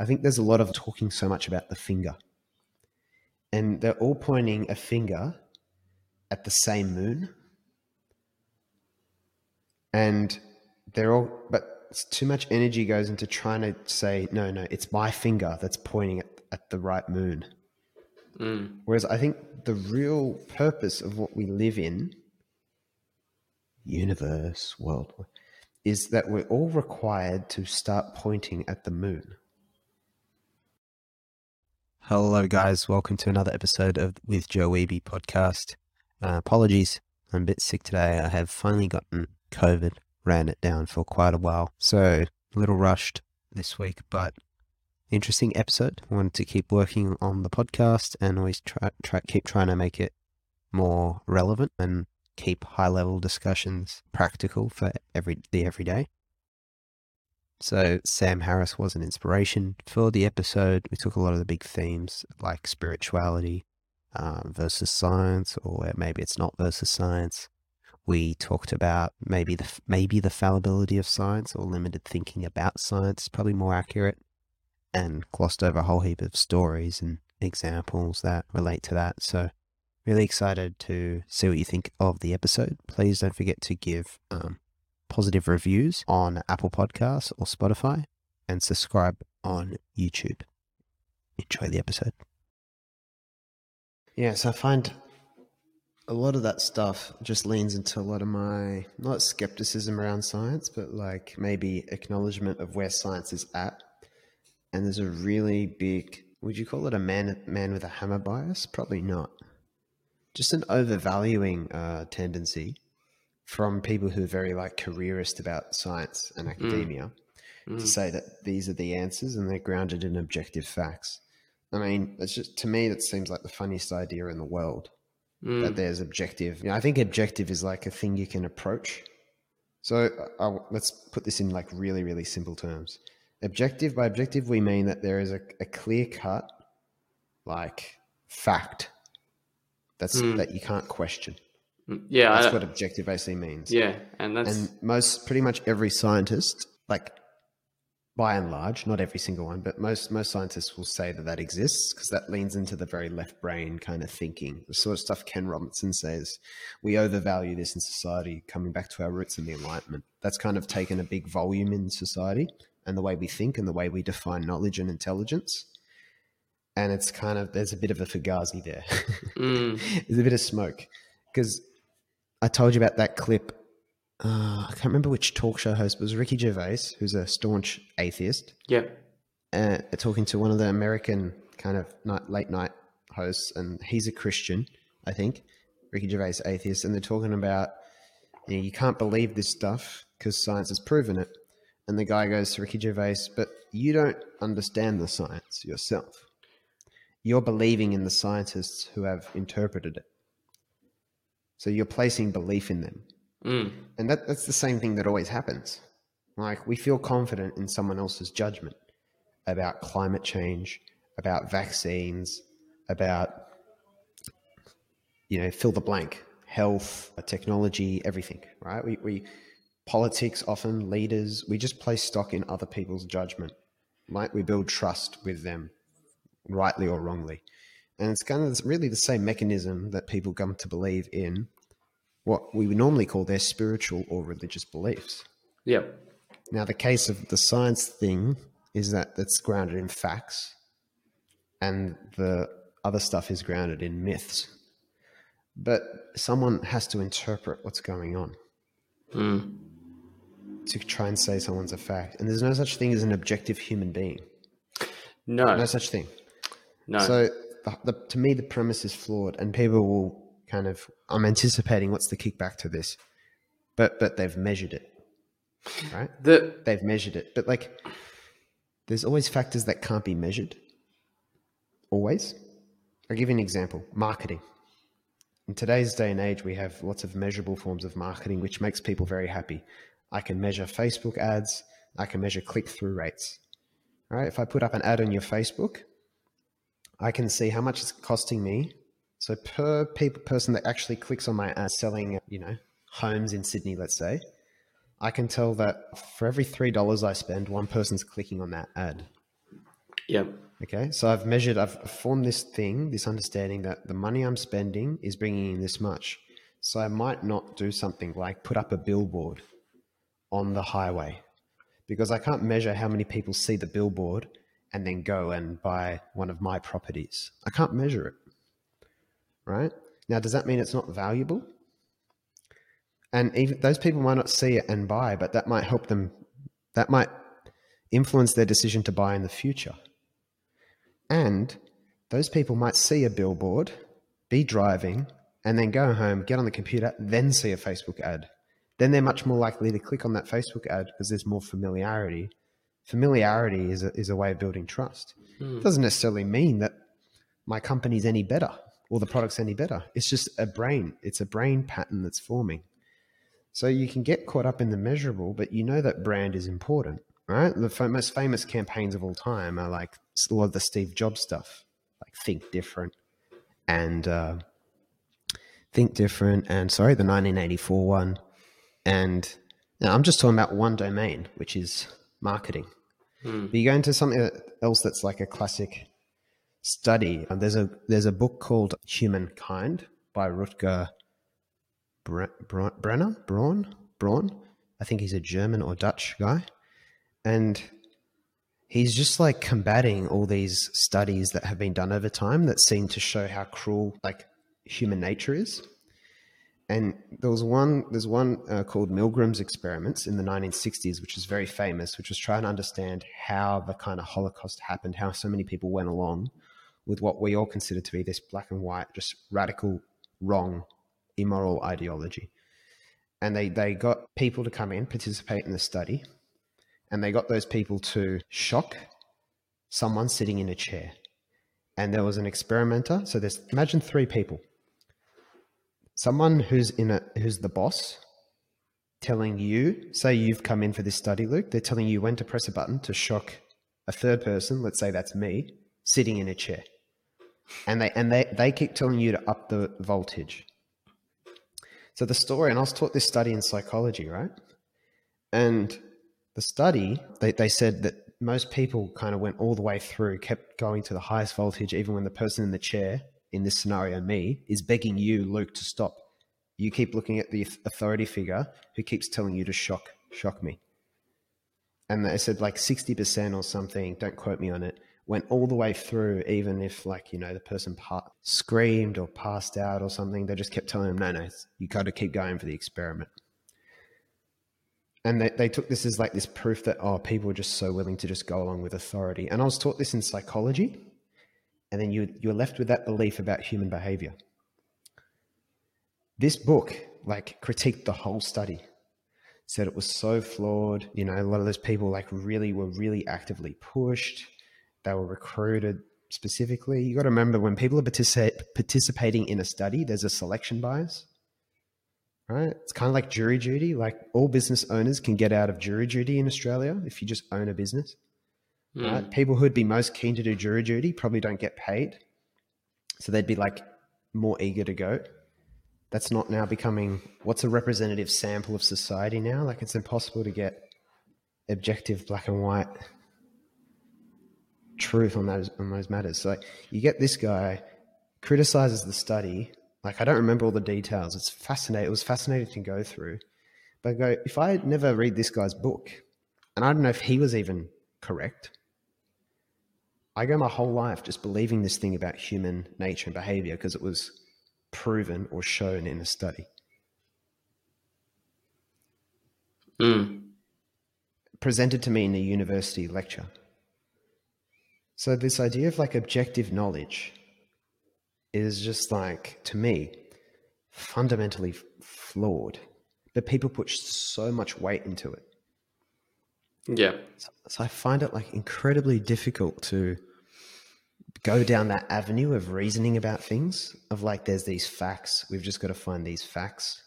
I think there's a lot of talking so much about the finger. And they're all pointing a finger at the same moon. And they're all, but too much energy goes into trying to say, no, no, it's my finger that's pointing at, at the right moon. Mm. Whereas I think the real purpose of what we live in, universe, world, is that we're all required to start pointing at the moon. Hello, guys. Welcome to another episode of with Joe Weeby podcast. Uh, apologies, I'm a bit sick today. I have finally gotten COVID, ran it down for quite a while, so a little rushed this week, but interesting episode. Wanted to keep working on the podcast and always try, try keep trying to make it more relevant and keep high level discussions practical for every the everyday. So Sam Harris was an inspiration for the episode. We took a lot of the big themes like spirituality uh, versus science, or maybe it's not versus science. We talked about maybe the maybe the fallibility of science or limited thinking about science, probably more accurate, and glossed over a whole heap of stories and examples that relate to that. So really excited to see what you think of the episode. Please don't forget to give um, positive reviews on Apple Podcasts or Spotify and subscribe on YouTube. Enjoy the episode. Yeah, so I find a lot of that stuff just leans into a lot of my not skepticism around science, but like maybe acknowledgement of where science is at. And there's a really big, would you call it a man man with a hammer bias? Probably not. Just an overvaluing uh, tendency from people who are very like careerist about science and academia mm. to say that these are the answers and they're grounded in objective facts. I mean, it's just to me that seems like the funniest idea in the world mm. that there's objective. You know, I think objective is like a thing you can approach. So uh, let's put this in like really, really simple terms. Objective by objective, we mean that there is a, a clear cut, like fact that's mm. that you can't question. Yeah, that's I, what objective basically means. Yeah, and that's and most pretty much every scientist, like by and large, not every single one, but most most scientists will say that that exists because that leans into the very left brain kind of thinking. The sort of stuff Ken Robinson says we overvalue this in society. Coming back to our roots in the Enlightenment, that's kind of taken a big volume in society and the way we think and the way we define knowledge and intelligence and it's kind of there's a bit of a fugazi there. Mm. there's a bit of smoke because I told you about that clip. Uh, I can't remember which talk show host, was Ricky Gervais, who's a staunch atheist. Yeah. Uh, talking to one of the American kind of night, late night hosts, and he's a Christian, I think. Ricky Gervais, atheist, and they're talking about you, know, you can't believe this stuff because science has proven it. And the guy goes to Ricky Gervais, but you don't understand the science yourself. You're believing in the scientists who have interpreted it. So you're placing belief in them. Mm. And that, that's the same thing that always happens. Like we feel confident in someone else's judgment about climate change, about vaccines, about, you know, fill the blank, health, technology, everything, right? We, we, politics often, leaders, we just place stock in other people's judgment. Right? We build trust with them, rightly or wrongly. And it's kind of really the same mechanism that people come to believe in what we would normally call their spiritual or religious beliefs. Yep. Now, the case of the science thing is that it's grounded in facts, and the other stuff is grounded in myths. But someone has to interpret what's going on mm. to try and say someone's a fact. And there's no such thing as an objective human being. No. No such thing. No. So the, the, to me, the premise is flawed, and people will kind of. I'm anticipating what's the kickback to this, but but they've measured it, right? The, they've measured it, but like, there's always factors that can't be measured. Always. I'll give you an example: marketing. In today's day and age, we have lots of measurable forms of marketing, which makes people very happy. I can measure Facebook ads. I can measure click through rates. All right, If I put up an ad on your Facebook, I can see how much it's costing me. So per people, person that actually clicks on my ad selling, you know, homes in Sydney, let's say, I can tell that for every three dollars I spend, one person's clicking on that ad. Yeah. Okay, so I've measured, I've formed this thing, this understanding that the money I'm spending is bringing in this much. So I might not do something like put up a billboard on the highway because I can't measure how many people see the billboard and then go and buy one of my properties. I can't measure it. Right? Now, does that mean it's not valuable? And even those people might not see it and buy, but that might help them, that might influence their decision to buy in the future. And those people might see a billboard, be driving, and then go home, get on the computer, then see a Facebook ad. Then they're much more likely to click on that Facebook ad because there's more familiarity. Familiarity is a, is a way of building trust. It doesn't necessarily mean that my company's any better or the product's any better. It's just a brain. It's a brain pattern that's forming. So you can get caught up in the measurable, but you know that brand is important, right? The f- most famous campaigns of all time are like a lot of the Steve Jobs stuff, like Think Different and uh, Think Different, and sorry, the 1984 one. And now I'm just talking about one domain, which is marketing. Hmm. But you go into something else that's like a classic study. And there's a there's a book called Humankind by Rutger Bre- Bra- Brenner, Braun, Braun. I think he's a German or Dutch guy, and he's just like combating all these studies that have been done over time that seem to show how cruel like human nature is. And there was one, there's one uh, called Milgram's experiments in the 1960s, which is very famous, which was trying to understand how the kind of Holocaust happened, how so many people went along with what we all consider to be this black and white, just radical, wrong, immoral ideology. And they, they got people to come in, participate in the study, and they got those people to shock someone sitting in a chair. And there was an experimenter. So there's imagine three people. Someone who's in a who's the boss telling you, say you've come in for this study, Luke, they're telling you when to press a button to shock a third person, let's say that's me, sitting in a chair. And they and they, they keep telling you to up the voltage. So the story, and I was taught this study in psychology, right? And the study, they, they said that most people kind of went all the way through, kept going to the highest voltage, even when the person in the chair, in this scenario, me, is begging you, Luke, to stop. You keep looking at the authority figure who keeps telling you to shock, shock me. And they said like 60% or something, don't quote me on it, went all the way through, even if like, you know, the person pa- screamed or passed out or something, they just kept telling them, no, no, you got to keep going for the experiment and they, they took this as like this proof that oh people are just so willing to just go along with authority and i was taught this in psychology and then you you're left with that belief about human behavior this book like critiqued the whole study said it was so flawed you know a lot of those people like really were really actively pushed they were recruited specifically you got to remember when people are participate, participating in a study there's a selection bias right? It's kind of like jury duty. Like all business owners can get out of jury duty in Australia if you just own a business. Right? Mm. People who'd be most keen to do jury duty probably don't get paid. So they'd be like more eager to go. That's not now becoming what's a representative sample of society now. Like it's impossible to get objective black and white truth on those on those matters. So you get this guy criticizes the study like I don't remember all the details. It's fascinating. It was fascinating to go through. But I go, if I never read this guy's book, and I don't know if he was even correct, I go my whole life just believing this thing about human nature and behavior because it was proven or shown in a study. Mm. Presented to me in a university lecture. So this idea of like objective knowledge is just like to me fundamentally flawed but people put so much weight into it Yeah. so, so i find it like incredibly difficult to go down that avenue of reasoning about things of like there's these facts we've just got to find these facts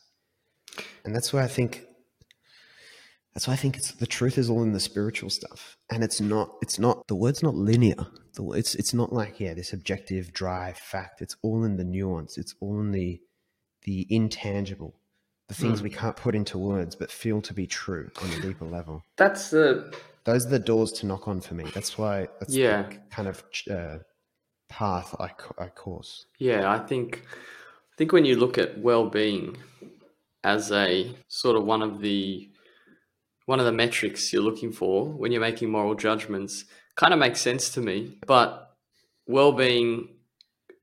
and that's where i think that's why I think it's the truth is all in the spiritual stuff, and it's not. It's not the word's not linear. The, it's it's not like yeah, this objective, dry fact. It's all in the nuance. It's all in the the intangible, the things we can't put into words but feel to be true on a deeper level. That's the those are the doors to knock on for me. That's why that's Yeah. the kind of uh, path I, I course. Yeah, I think I think when you look at well-being as a sort of one of the one of the metrics you're looking for when you're making moral judgments kind of makes sense to me, but well-being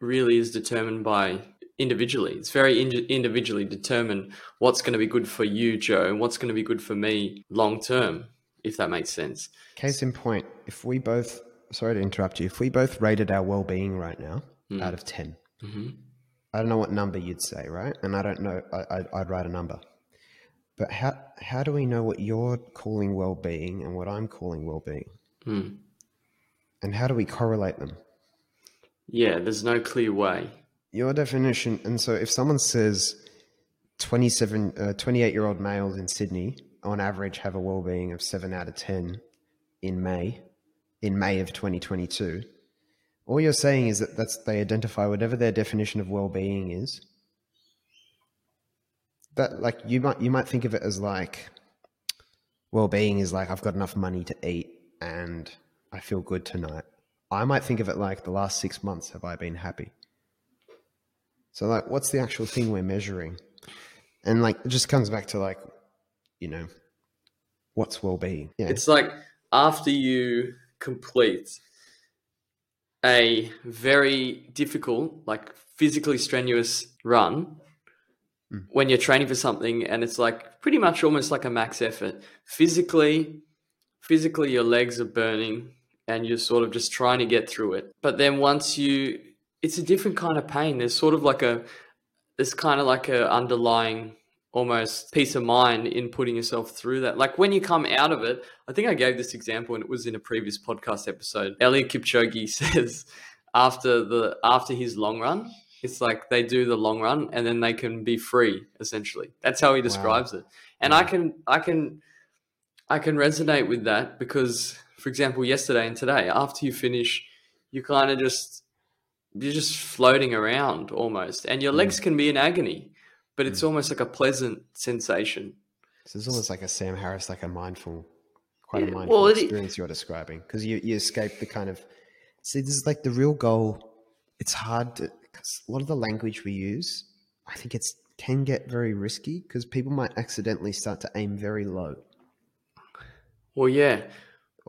really is determined by individually. It's very in- individually determined what's going to be good for you, Joe, and what's going to be good for me long term, if that makes sense. Case in point, if we both, sorry to interrupt you, if we both rated our well being right now Mm. out of 10, hmm I don't know what number you'd say, right? And I don't know, I, I'd, I'd write a number. But how, how do we know what you're calling well being and what I'm calling well being? Mm. And how do we correlate them? Yeah, there's no clear way. Your definition, and so if someone says 27, uh, 28 year old males in Sydney on average have a well being of 7 out of 10 in May, in May of 2022, all you're saying is that that's they identify whatever their definition of well-being is. That like you might you might think of it as like well-being is like I've got enough money to eat and I feel good tonight. I might think of it like the last six months have I been happy. So like, what's the actual thing we're measuring? And like, it just comes back to like, you know, what's well-being? Yeah, It's like after you complete a very difficult, like physically strenuous run, Mm. when you're training for something and it's like pretty much almost like a max effort. Physically, physically your legs are burning and you're sort of just trying to get through it. But then once you it's a different kind of pain. There's sort of like a there's kind of like a underlying almost peace of mind in putting yourself through that. Like when you come out of it, I think I gave this example and it was in a previous podcast episode. Eliud Kipchoge says after the after his long run, it's like they do the long run and then they can be free essentially. That's how he describes it. And I can I can I can resonate with that because for example yesterday and today after you finish you kind of just you're just floating around almost and your legs can be in agony but it's mm. almost like a pleasant sensation So it's almost like a Sam Harris, like a mindful, quite a mindful well, experience you're describing because you, you escape the kind of. See, this is like the real goal. It's hard to because a lot of the language we use, I think it's can get very risky because people might accidentally start to aim very low. well yeah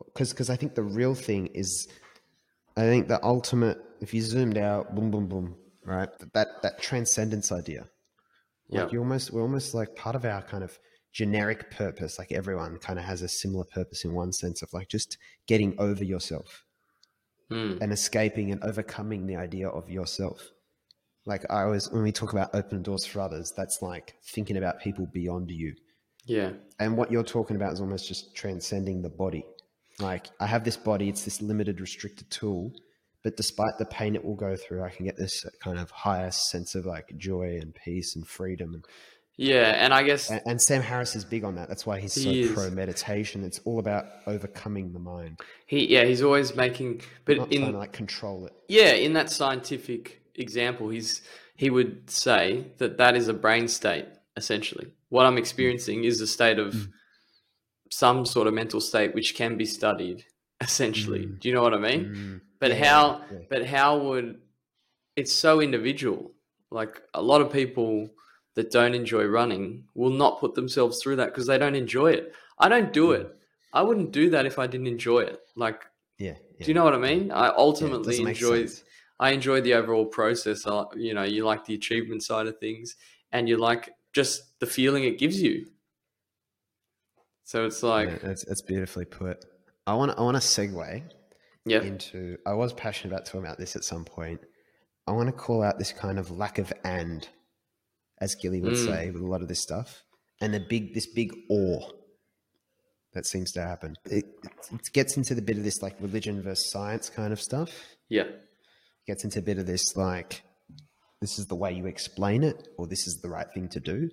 Because because I think the real thing is, I think the ultimate. If you zoomed out, boom, boom, boom, right? That that transcendence idea. Like you almost we're almost like part of our kind of generic purpose. Like everyone kind of has a similar purpose in one sense of like just getting over yourself Mm. and escaping and overcoming the idea of yourself. Like I always when we talk about open doors for others, that's like thinking about people beyond you. yeah And what you're talking about is almost just transcending the body. Like I have this body, it's this limited, restricted tool, but despite the pain it will go through, I can get this kind of higher sense of like joy and peace and freedom. And, yeah and i guess and, and Sam Harris is big on that. That's why he's so He is. pro meditation. It's all about overcoming the mind, he yeah he's always making but not in trying to like control it. yeah in that scientific example he's he would say that that is a brain state essentially what i'm experiencing is a state of Mm. some sort of mental state which can be studied essentially do you know what i mean Mm, but yeah, how yeah. but how would it's so individual. Like a lot of people that don't enjoy running will not put themselves through that because they don't enjoy it. I don't do it. I wouldn't do that if i didn't enjoy it. Like yeah, do you know what i mean? I Yeah, ultimately enjoy i enjoy the overall process. I, you know you like the achievement side of things and you like just the feeling it gives you. So it's like Yeah, it's, it's beautifully put. I want I want to segue yeah into I was passionate about talking about this at some point. I want to call out this kind of lack of and, as Gilly would Mm. say, with a lot of this stuff, and the big this big awe that seems to happen. It, it gets into the bit of this like religion versus science kind of stuff. yeah Gets into a bit of this like this is the way you explain it, or this is the right thing to do.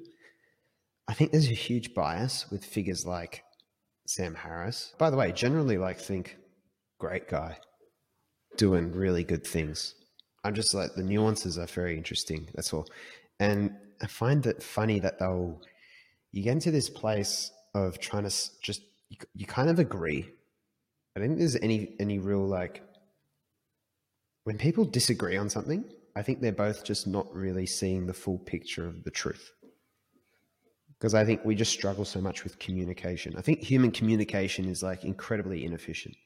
I think there's a huge bias with figures like Sam Harris. By the way, generally like think great guy doing really good things. I'm just like the nuances are very interesting. That's all. And I find it funny that they'll you get into this place of trying to just you, you kind of agree I think there's any any real like when people disagree on something, I think they're both just not really seeing the full picture of the truth. Because I think we just struggle so much with communication. I think human communication is like incredibly inefficient,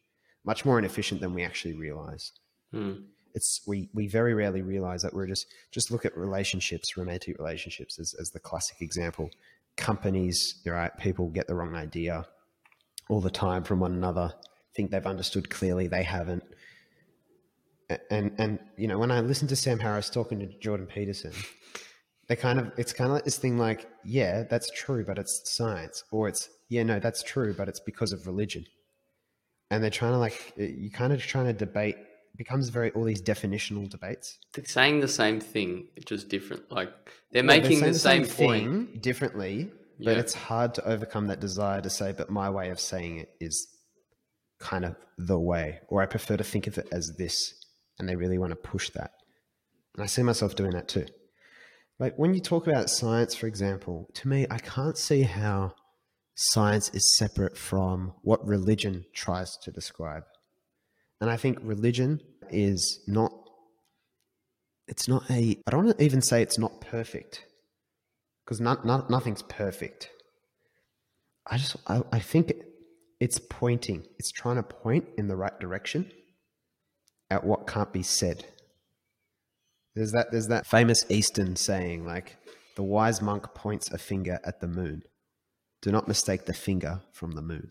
much more inefficient than we actually realize. Mm. It's we we very rarely realize that we're just just look at relationships, romantic relationships as, as the classic example. Companies, right? People get the wrong idea all the time from one another, think they've understood clearly, they haven't and and you know when I listen to Sam Harris talking to Jordan Peterson, they kind of it's kind of like this thing like yeah that's true but it's science or it's yeah no that's true but it's because of religion, and they're trying to like you kind of trying to debate becomes very all these definitional debates. They're saying the same thing, just different. Like they're making they're the, same, same point thing differently, but yeah. it's hard to overcome that desire to say, but my way of saying it is kind of the way, or I prefer to think of it as this and they really want to push that. And I see myself doing that too. Like when you talk about science, for example, to me, I can't see how science is separate from what religion tries to describe. And I think religion is not, it's not a, I don't even say it's not perfect because not, not, nothing's perfect. I just, I, I think it's pointing, it's trying to point in the right direction at what can't be said. There's that there's that famous Eastern saying like the wise monk points a finger at the moon. Do not mistake the finger from the moon.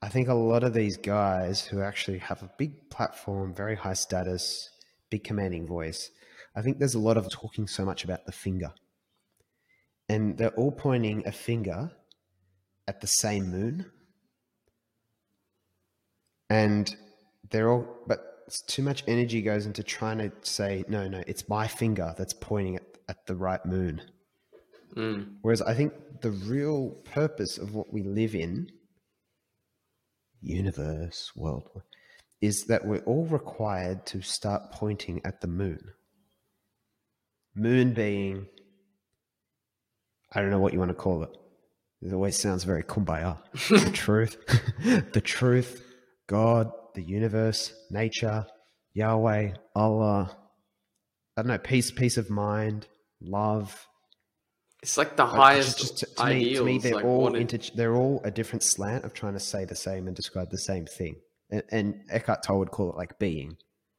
I think a lot of these guys who actually have a big platform, very high status, big commanding voice, I think there's a lot of talking so much about the finger. And they're all pointing a finger at the same moon. And they're all, but too much energy goes into trying to say, no, no, it's my finger that's pointing at, at the right moon. Mm. Whereas I think the real purpose of what we live in, universe, world, is that we're all required to start pointing at the moon. Moon being, I don't know what you want to call it. It always sounds very kumbaya. the truth, the truth, God, the universe, nature, Yahweh, Allah. I don't know, peace, peace of mind, love. It's like the highest just, just, to, me, to me, they're like all inter- they're all a different slant of trying to say the same and describe the same thing. And, and Eckhart Tolle would call it like being,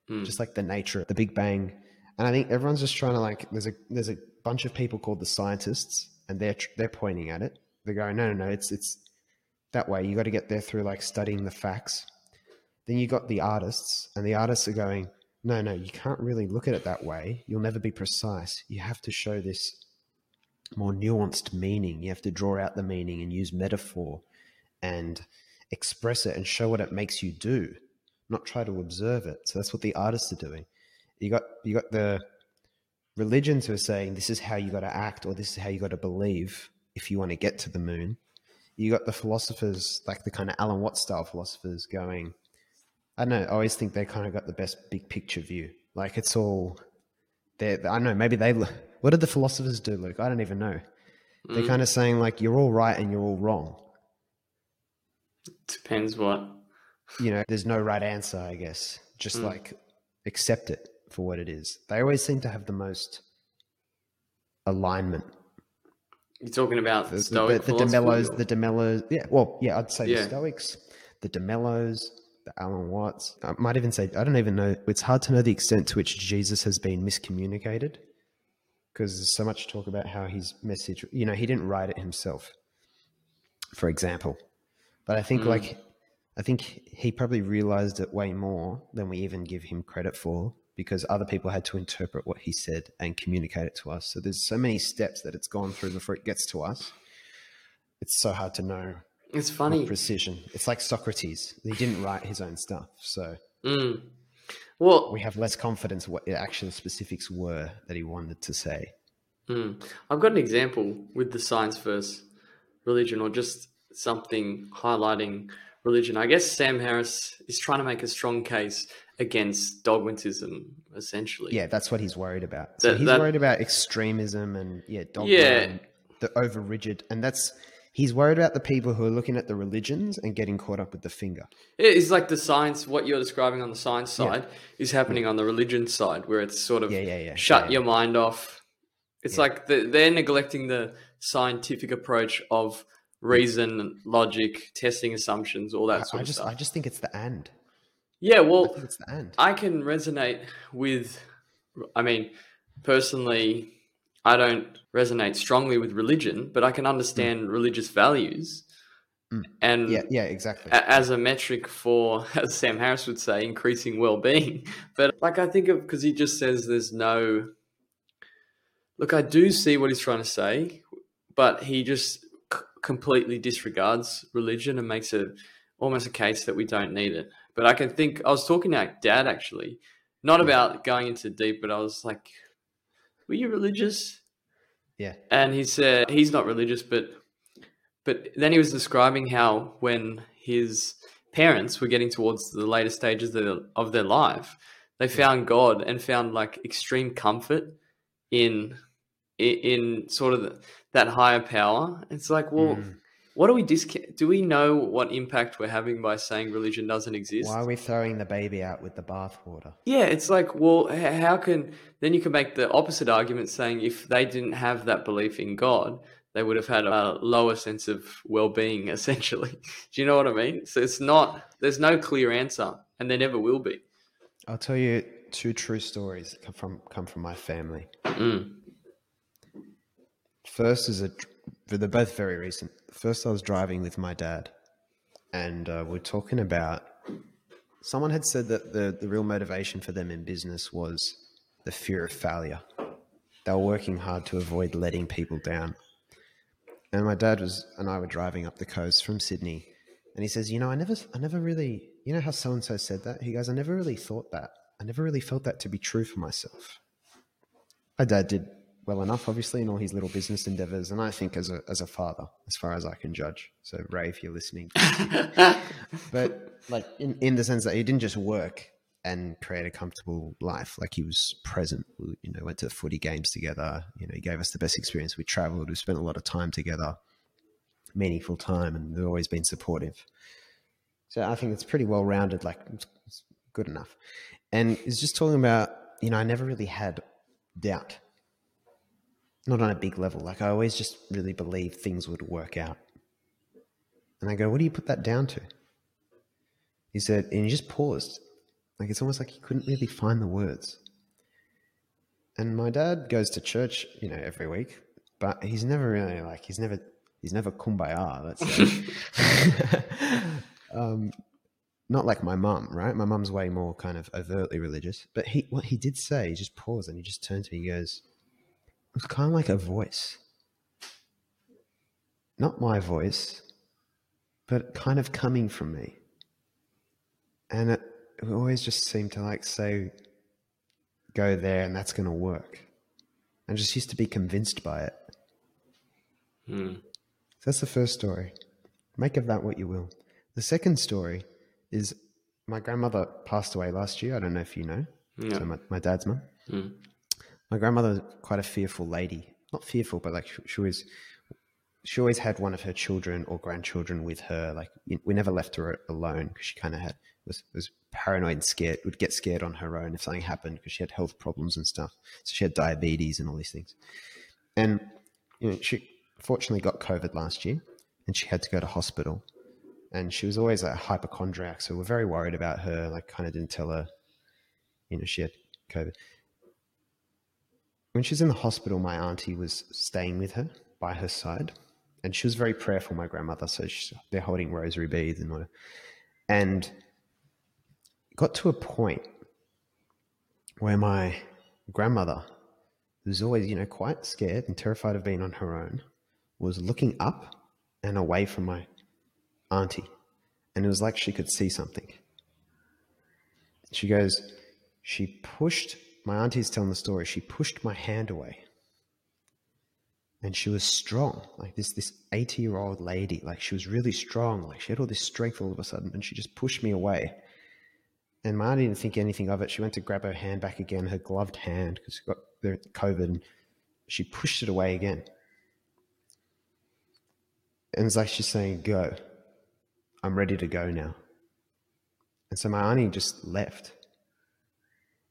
mm. just like the nature, of the Big Bang. And I think everyone's just trying to like. There's a there's a bunch of people called the scientists, and they're they're pointing at it. They're going, no, no, no, it's it's that way. You got to get there through like studying the facts then you got the artists, and the artists are going, no, no, you can't really look at it that way. You'll never be precise. You have to show this more nuanced meaning. You have to draw out the meaning and use metaphor and express it and show what it makes you do, not try to observe it. So that's what the artists are doing. You got you got the religions who are saying this is how you got to act or this is how you got to believe if you want to get to the moon. You got the philosophers like the kind of Alan Watts style philosophers going, I don't know. I always think they kind of got the best big picture view. Like it's all they. I don't know. Maybe they. What did the philosophers do, Luke? I don't even know. Mm. They're kind of saying like you're all right and you're all wrong. Depends what. You know, there's no right answer. I guess just mm. like accept it for what it is. They always seem to have the most alignment. You're talking about the, Stoic the, the, the De Mellos, the De Mellos. Yeah, well, yeah, I'd say yeah. the Stoics, the De Alan Watts. I might even say, I don't even know. It's hard to know the extent to which Jesus has been miscommunicated because there's so much talk about how his message, you know, he didn't write it himself, for example. But I think, mm. like, I think he probably realized it way more than we even give him credit for because other people had to interpret what he said and communicate it to us. So there's so many steps that it's gone through before it gets to us. It's so hard to know it's funny. Precision. It's like Socrates. He didn't write his own stuff. So mm. well, we have less confidence what the actual specifics were that he wanted to say. Mm. I've got an example with the science versus religion or just something highlighting religion. I guess Sam Harris is trying to make a strong case against dogmatism, essentially. Yeah, that's what he's worried about. So that, he's that, worried about extremism and yeah, dogma yeah. and the over rigid. And that's he's worried about the people who are looking at the religions and getting caught up with the finger. It's like the science, what you're describing on the science Yeah. side is happening on the religion side, where it's sort of Yeah, yeah, yeah. shut yeah, yeah. your mind off. It's Yeah. like the, they're neglecting the scientific approach of reason, logic, testing assumptions, all that I, sort I of just, stuff. I just think it's the and. yeah, I well, think it's the and. I can resonate with, I mean, personally, I don't resonate strongly with religion, but I can understand religious values. Mm. And yeah, yeah, exactly. a- as a metric for, as Sam Harris would say, increasing well-being. But like I think of because he just says there's no. Look, I do see what he's trying to say, but he just c- completely disregards religion and makes it almost a case that we don't need it. But I can think I was talking to Dad actually, not about going into deep, but I was like, "Were you religious?" Yeah, and he said he's not religious, but but then he was describing how when his parents were getting towards the later stages of their, of their life, they found God and found like extreme comfort in in, in sort of the, that higher power. It's like, well, Mm. What do we discount? Do we know what impact we're having by saying religion doesn't exist? Why are we throwing the baby out with the bathwater? Yeah, it's like, well, how can then you can make the opposite argument saying if they didn't have that belief in God, they would have had a lower sense of well-being essentially. Do you know what I mean? So it's not there's no clear answer and there never will be. I'll tell you two true stories that come from come from my family. Mm. First is a, they're both very recent. First, I was driving with my dad, and uh, we're talking about. Someone had said that the the real motivation for them in business was the fear of failure. They were working hard to avoid letting people down. And my dad was and I were driving up the coast from Sydney, and he says, "You know, I never, I never really, you know how so and so said that." He goes, "I never really thought that. I never really felt that to be true for myself." My dad did well enough, obviously, in all his little business endeavors, and I think as a as a father, as far as I can judge. So, Ray, if you're listening, but like in, in the sense that he didn't just work and create a comfortable life. Like he was present. We, you know went to the footy games together. You know he gave us the best experience. We traveled. We spent a lot of time together meaningful time and they've always been supportive. So i think it's pretty well rounded like it's, it's good enough. And he's just talking about you know i never really had doubt not on a big level like i always just really believe things would work out and i go what do you put that down to he said, and he just paused. Like it's almost like he couldn't really find the words. And my dad goes to church, you know, every week, but he's never really like he's never he's never kumbaya, say. um, not like my mum, right? My mum's way more kind of overtly religious. But he what he did say, he just paused and he just turned to me, he goes, was kind of like a voice. Not my voice, but kind of coming from me and it, it always just seemed to like say go there and that's going to work i just used to be convinced by it Mm. so that's the first story make of that what you will the second story is my grandmother passed away last year i don't know if you know Yeah. so my, my dad's mum Mm. My grandmother was quite a fearful lady. Not fearful but like she, she was she always had one of her children or grandchildren with her. Like we never left her alone because she kind of had was, was paranoid and scared would get scared on her own if something happened because she had health problems and stuff. So she had diabetes and all these things. And you know she fortunately got covid last year and she had to go to hospital. And she was always a hypochondriac so we're very worried about her like kind of didn't tell her you know she had covid when she was in the hospital my auntie was staying with her by her side and she was very prayerful my grandmother so they're holding rosary beads and whatever and got to a point where my grandmother who was always you know quite scared and terrified of being on her own was looking up and away from my auntie. And it was like she could see something. She goes she pushed my auntie's telling the story. She pushed my hand away. And she was strong. Like this this 80 year old lady like she was really strong. Like she had all this strength all of a sudden and she just pushed me away. And my auntie didn't think anything of it. She went to grab her hand back again her gloved hand because she got the covid and she pushed it away again. And it's like she's saying, Go. I'm ready to go now. And so my auntie just left.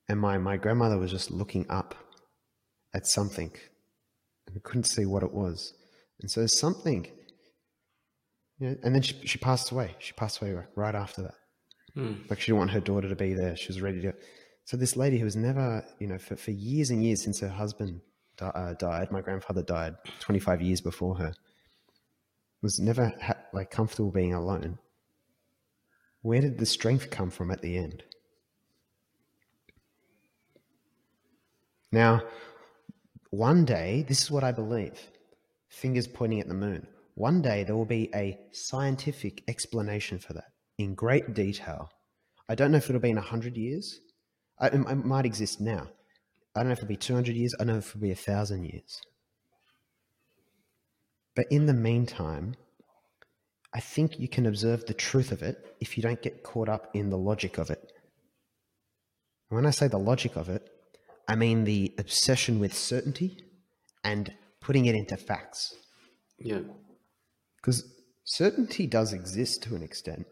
And my, my grandmother was just looking up at something and couldn't see what it was. And so something, you know, and then she, she passed away. She passed away right after that. Mm. Like she didn't want her daughter to be there. She was ready to. So this lady who was never, you know, for, for years and years since her husband di- uh, died, my grandfather died 25 years before her, was never ha- like comfortable being alone. Where did the strength come from at the end? Now, one day, this is what I believe fingers pointing at the moon. One day there will be a scientific explanation for that in great detail. I don't know if it'll be in 100 years. I, it might exist now. I don't know if it'll be 200 years. I don't know if it'll be 1,000 years. But in the meantime, I think you can observe the truth of it if you don't get caught up in the logic of it. When I say the logic of it, I mean the obsession with certainty and putting it into facts. Yeah. Because certainty does exist to an extent,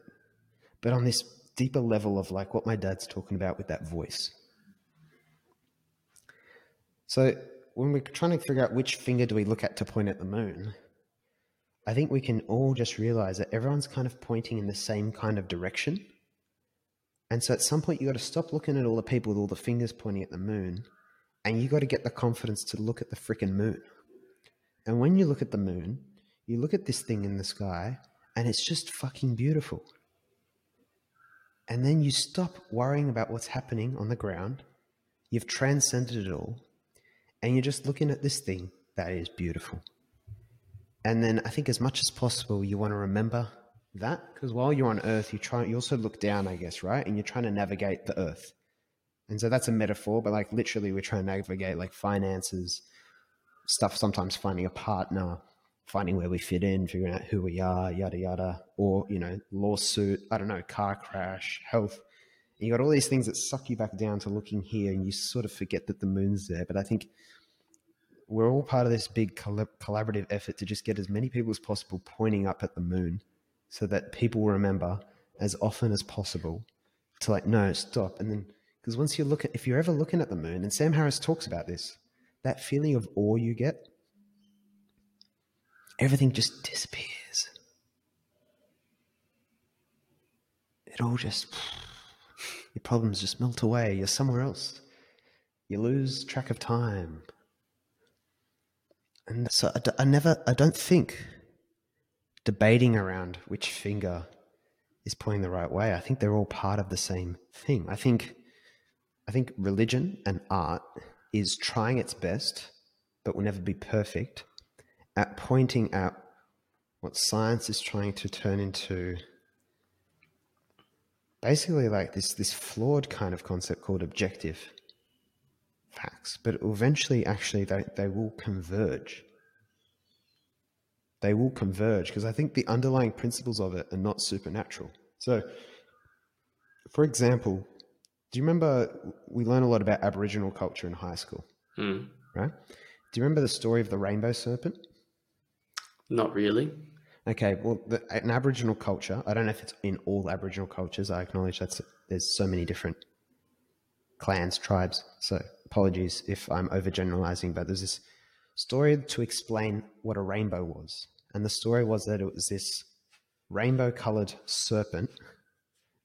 but on this deeper level of like what my dad's talking about with that voice. So when we're trying to figure out which finger do we look at to point at the moon, I think we can all just realize that everyone's kind of pointing in the same kind of direction. And so at some point, you got to stop looking at all the people with all the fingers pointing at the moon, and you got to get the confidence to look at the freaking moon. And when you look at the moon, you look at this thing in the sky, and it's just fucking beautiful. And then you stop worrying about what's happening on the ground. You've transcended it all, and you're just looking at this thing that is beautiful. And then I think as much as possible, you want to remember that because while you're on Earth, you try. You also look down, I guess, right? And you're trying to navigate the Earth. And so that's a metaphor, but like literally, we're trying to navigate like finances, stuff. Sometimes finding a partner, finding where we fit in, figuring out who we are, yada yada, or you know, lawsuit. I don't know, car crash, health. And you got all these things that suck you back down to looking here, and you sort of forget that the moon's there. But I think we're all part of this big collaborative effort to just get as many people as possible pointing up at the moon so that people remember as often as possible to like no stop. And then because once you look at if you're ever looking at the moon and sam harris talks about this that feeling of awe you get everything just disappears. It all just your problems just melt away. You're somewhere else. You lose track of time. And so I never, I don't think debating around which finger is pointing the right way. I think they're all part of the same thing. I think, I think religion and art is trying its best, but will never be perfect at pointing at what science is trying to turn into basically like this this flawed kind of concept called objective facts, but eventually, actually, they, they will converge. They will converge because I think the underlying principles of it are not supernatural. So, for example, do you remember we learn a lot about Aboriginal culture in high school, Mm. right? Do you remember the story of the rainbow serpent? Not really. Okay, well, the, an Aboriginal culture, I don't know if it's in all Aboriginal cultures. I acknowledge that there's so many different clans, tribes. So apologies if I'm overgeneralizing, but there's this story to explain what a rainbow was. And the story was that it was this rainbow colored serpent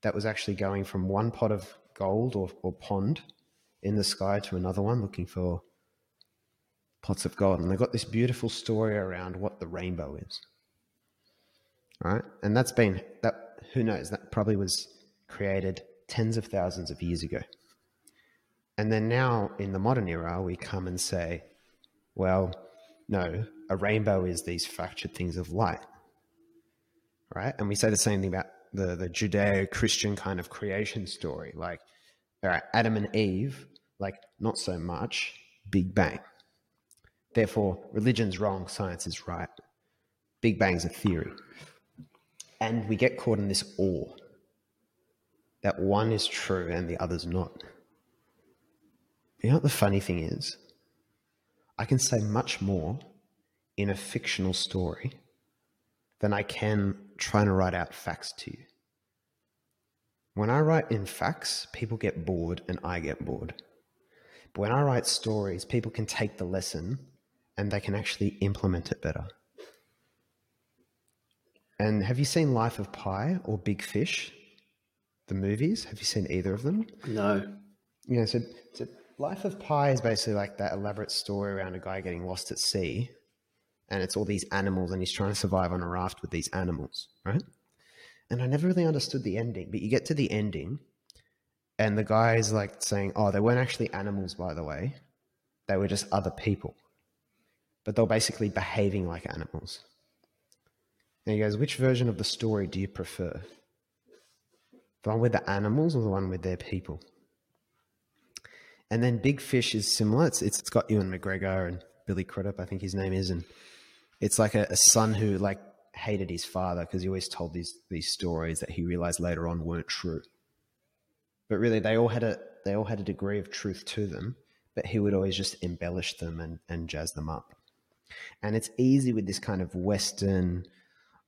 that was actually going from one pot of gold or, or pond in the sky to another one looking for pots of gold. And they got this beautiful story around what the rainbow is. Right? And that's been that who knows, that probably was created tens of thousands of years ago. And then now in the modern era, we come and say, well, no, a rainbow is these fractured things of light. Right? And we say the same thing about the, the Judeo Christian kind of creation story. Like, all right, Adam and Eve, like, not so much, Big Bang. Therefore, religion's wrong, science is right. Big Bang's a theory. And we get caught in this awe that one is true and the other's not. You know what the funny thing is? I can say much more in a fictional story than I can trying to write out facts to you. When I write in facts, people get bored and I get bored. But when I write stories, people can take the lesson and they can actually implement it better. And have you seen Life of Pi or Big Fish, the movies? Have you seen either of them? No. Yeah, so, so Life of Pi is basically like that elaborate story around a guy getting lost at sea, and it's all these animals, and he's trying to survive on a raft with these animals, right? And I never really understood the ending, but you get to the ending, and the guy is like saying, "Oh, they weren't actually animals, by the way; they were just other people, but they're basically behaving like animals." And he goes, "Which version of the story do you prefer? The one with the animals or the one with their people?" And then Big Fish is similar. It's it's got Ewan McGregor and Billy Crudup, I think his name is, and it's like a, a son who like hated his father because he always told these these stories that he realized later on weren't true. But really, they all had a they all had a degree of truth to them, but he would always just embellish them and and jazz them up. And it's easy with this kind of Western,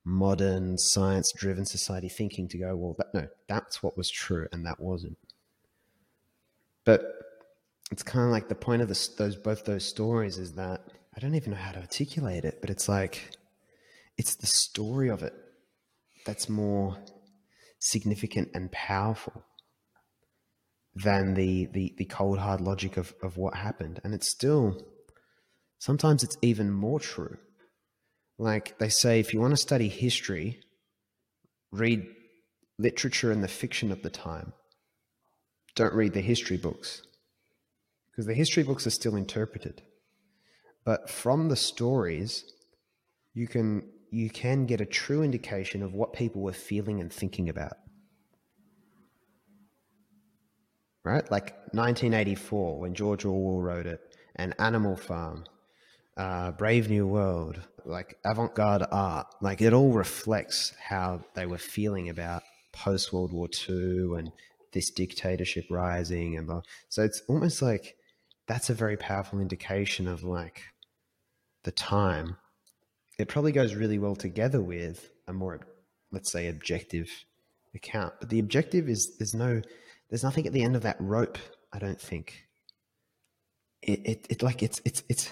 modern, science driven society thinking to go, well, that, no, that's what was true and that wasn't. But it's kind of like the point of the, those both those stories is that I don't even know how to articulate it, but it's like it's the story of it that's more significant and powerful than the the, the cold hard logic of, of what happened. And it's still sometimes it's even more true. Like they say, if you want to study history, read literature and the fiction of the time. Don't read the history books because the history books are still interpreted. But from the stories, you can you can get a true indication of what people were feeling and thinking about. Right? Like 1984, when George Orwell wrote it, and Animal Farm, uh, Brave New World, like avant garde art, like it all reflects how they were feeling about post World War II and this dictatorship rising. And blah. so it's almost like that's a very powerful indication of like the time. It probably goes really well together with a more, let's say, objective account. But the objective is there's no, there's nothing at the end of that rope. I don't think. It, it, it like it's it's it's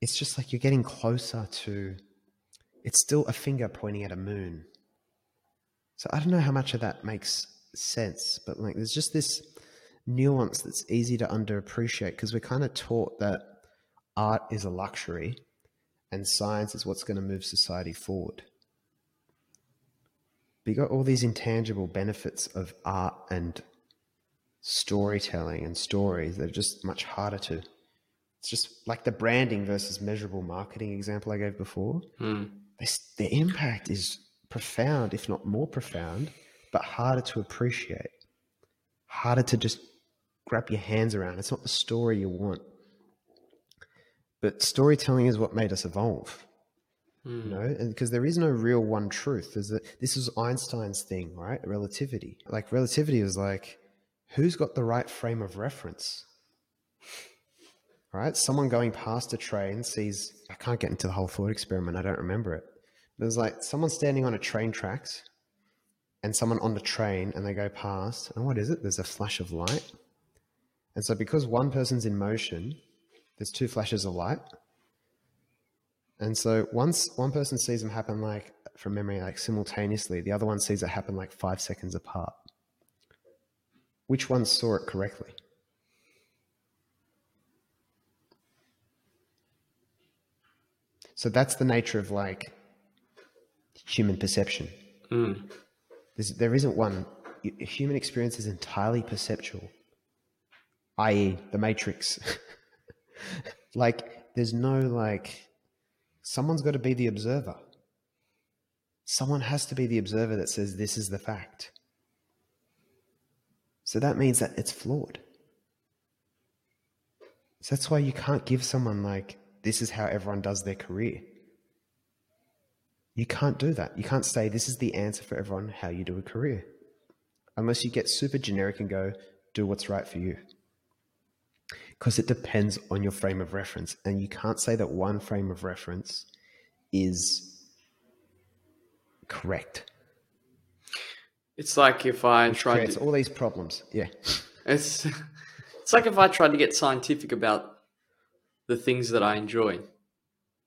it's just like you're getting closer to. It's still a finger pointing at a moon. So I don't know how much of that makes sense, but like there's just this nuance that's easy to underappreciate because we're kind of taught that art is a luxury and science is what's going to move society forward. But you got all these intangible benefits of art and storytelling and stories that are just much harder to. It's just like the branding versus measurable marketing example I gave before. Hmm. This, the impact is profound, if not more profound, but harder to appreciate, harder to just grab your hands around. It's not the story you want. But storytelling is what made us evolve. Mm. You know, because there is no real one truth. There's a, this is Einstein's thing, right? Relativity. Like relativity is like, who's got the right frame of reference? Right? Someone going past a train sees. I can't get into the whole thought experiment. I don't remember it. There's like someone standing on a train tracks, and someone on the train, and they go past. And what is it? There's a flash of light and so, because one person's in motion, there's two flashes of light. And so, once one person sees them happen, like from memory, like simultaneously, the other one sees it happen like five seconds apart. Which one saw it correctly? So that's the nature of like human perception. Mm. there isn't one. Human experience is entirely perceptual i.e., the Matrix. like, there's no like, someone's got to be the observer. Someone has to be the observer that says this is the fact. So that means that it's flawed. So that's why you can't give someone like, this is how everyone does their career. You can't do that. You can't say, this is the answer for everyone how you do a career. Unless you get super generic and go, do what's right for you because it depends on your frame of reference. And you can't say that one frame of reference is correct. It's like if I Which tried to, all these problems. Yeah. it's it's like if I tried to get scientific about the things that I enjoy.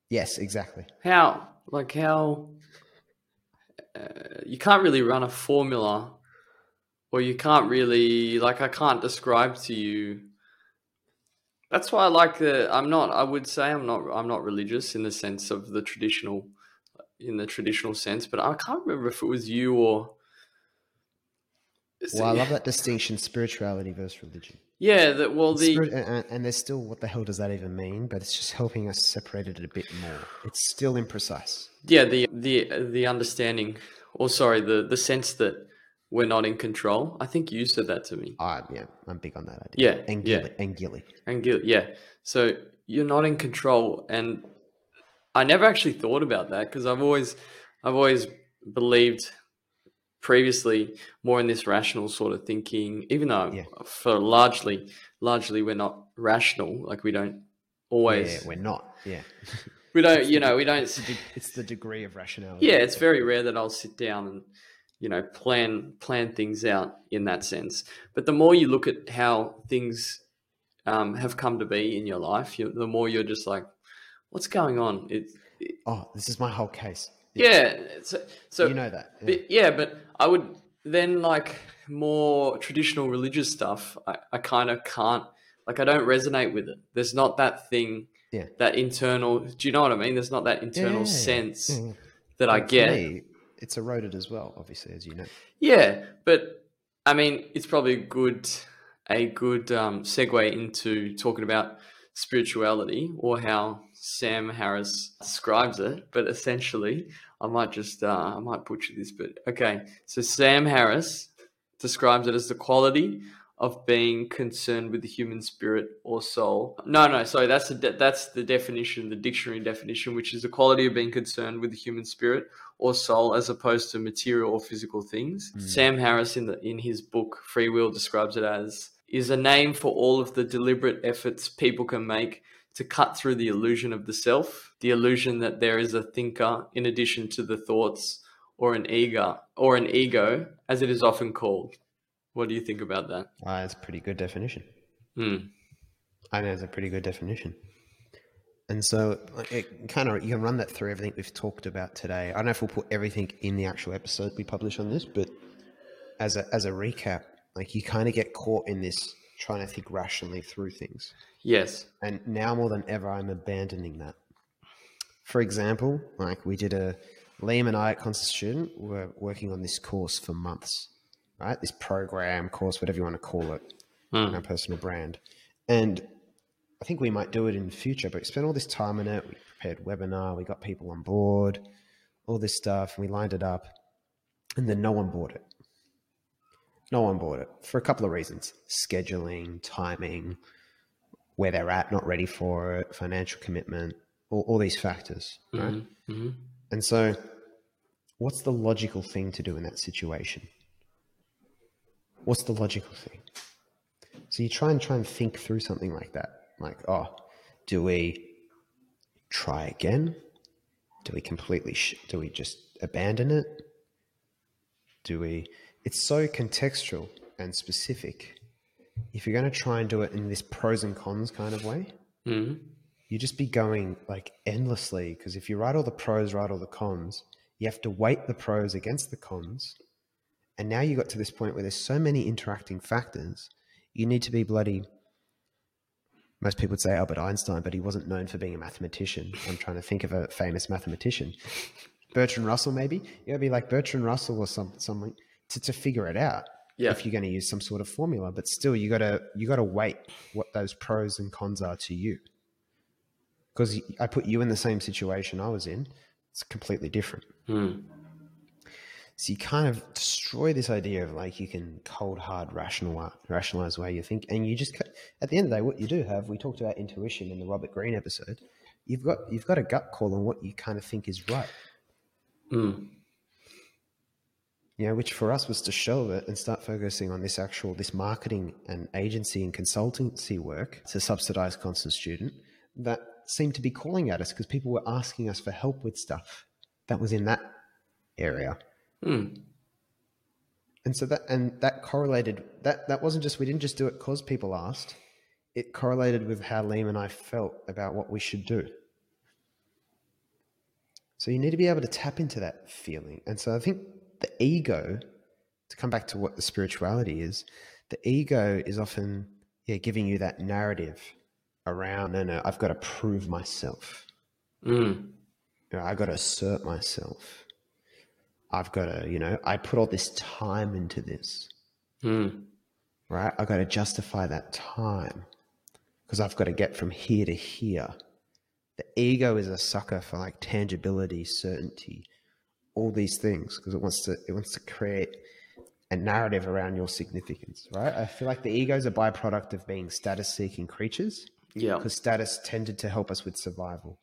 Yes, exactly. How like how uh, you can't really run a formula or you can't really like I can't describe to you that's why I like the I'm not I would say I'm not I'm not religious in the sense of the traditional in the traditional sense but I can't remember if it was you or Well, I love that distinction: spirituality versus religion. yeah that well the Spirit, and, and there's still what the hell does that even mean? But it's just helping us separate it a bit more. It's still imprecise. yeah the the the understanding or sorry the the sense that we're not in control I think you said that to me Ah, yeah, I'm big on that idea. Yeah, and yeah. gilly, and gilly. And guilt, yeah. So you're not in control, and I never actually thought about that because I've always, I've always believed previously more in this rational sort of thinking. Even though Yeah. for largely, largely we're not rational. Like we don't always, Yeah, we're not. Yeah, we don't, you know, we don't. it's the, de- it's the degree of rationality. Yeah, it's very rare that I'll sit down and you know plan plan things out in that sense. But the more you look at how things um, have come to be in your life, you, the more you're just like, what's going on? It, it- Oh, this is my whole case. yeah. So, so you know that. Yeah. but, yeah, but I would then like more traditional religious stuff. I, I kind of can't like I don't resonate with it. There's not that thing. Yeah. That internal, do you know what I mean? There's not that internal Yeah, sense yeah. that I get. me, it's eroded as well, obviously, as you know. Yeah, but I mean, it's probably a good a good um, segue into talking about spirituality or how Sam Harris describes it. But essentially, I might just uh, I might butcher this, but okay. So Sam Harris describes it as the quality of being concerned with the human spirit or soul. No, no, sorry, that's the de- that's the definition, the dictionary definition, which is the quality of being concerned with the human spirit or soul as opposed to material or physical things. Mm. Sam Harris in the in his book Free Will describes it as is a name for all of the deliberate efforts people can make to cut through the illusion of the self, the illusion that there is a thinker in addition to the thoughts or an ego or an ego as it is often called. What do you think about that? Ah, that's a pretty good definition. Hmm. I know it's a pretty good definition. And so it kind of you can run that through everything we've talked about today. I don't know if we'll put everything in the actual episode we publish on this, but as a as a recap, like you kind of get caught in this trying to think rationally through things. Yes. And now more than ever, I'm abandoning that. For example, like we did a Liam and I at Constant Student were working on this course for months, right? This program, course, whatever you want to call it, Hmm. our personal brand. And I think we might do it in the future, but we spent all this time on it. We prepared webinar, we got people on board, all this stuff, and we lined it up. And then no one bought it. No one bought it for a couple of reasons scheduling, timing, where they're at, not ready for it, financial commitment, all, all these factors, right? Mhm. Mhm. And so, what's the logical thing to do in that situation? What's the logical thing? So you try and try and think through something like that. Like, oh, do we try again? Do we completely? Sh- do we just abandon it? Do we? It's so contextual and specific. If you're going to try and do it in this pros and cons kind of way, Mhm. you just be going like endlessly because if you write all the pros, write all the cons, you have to weight the pros against the cons. And now you got to this point where there's so many interacting factors, you need to be bloody. Most people would say Albert Einstein, but he wasn't known for being a mathematician. I'm trying to think of a famous mathematician. Bertrand Russell, maybe? You gotta be like Bertrand Russell or some, something to, to figure it out Yeah. if you're going to use some sort of formula. But still, you gotta you gotta weight what those pros and cons are to you because I put you in the same situation I was in. It's completely different. Hmm. So you kind of destroy this idea of like you can cold hard rational rationalize the way you think, and you just at the end of the day, what you do have. We talked about intuition in the Robert Greene episode. You've got you've got a gut call on what you kind of think is right. Hmm. you know, which for us was to shelve it and start focusing on this actual this marketing and agency and consultancy work to subsidize constant student that seemed to be calling at us because people were asking us for help with stuff that was in that area. Hmm. And so that and that correlated that that wasn't just we didn't just do it because people asked. It correlated with how Liam and I felt about what we should do. So you need to be able to tap into that feeling. And so I think the ego, to come back to what the spirituality is, the ego is often yeah giving you that narrative around no no I've got to prove myself. Mm. You know, I got to assert myself. I've got to, you know, I put all this time into this, Mm. right? I've got to justify that time because I've got to get from here to here. The ego is a sucker for like tangibility, certainty, all these things because it wants to it wants to create a narrative around your significance, right? I feel like the ego is a byproduct of being status seeking creatures Yeah. because status tended to help us with survival.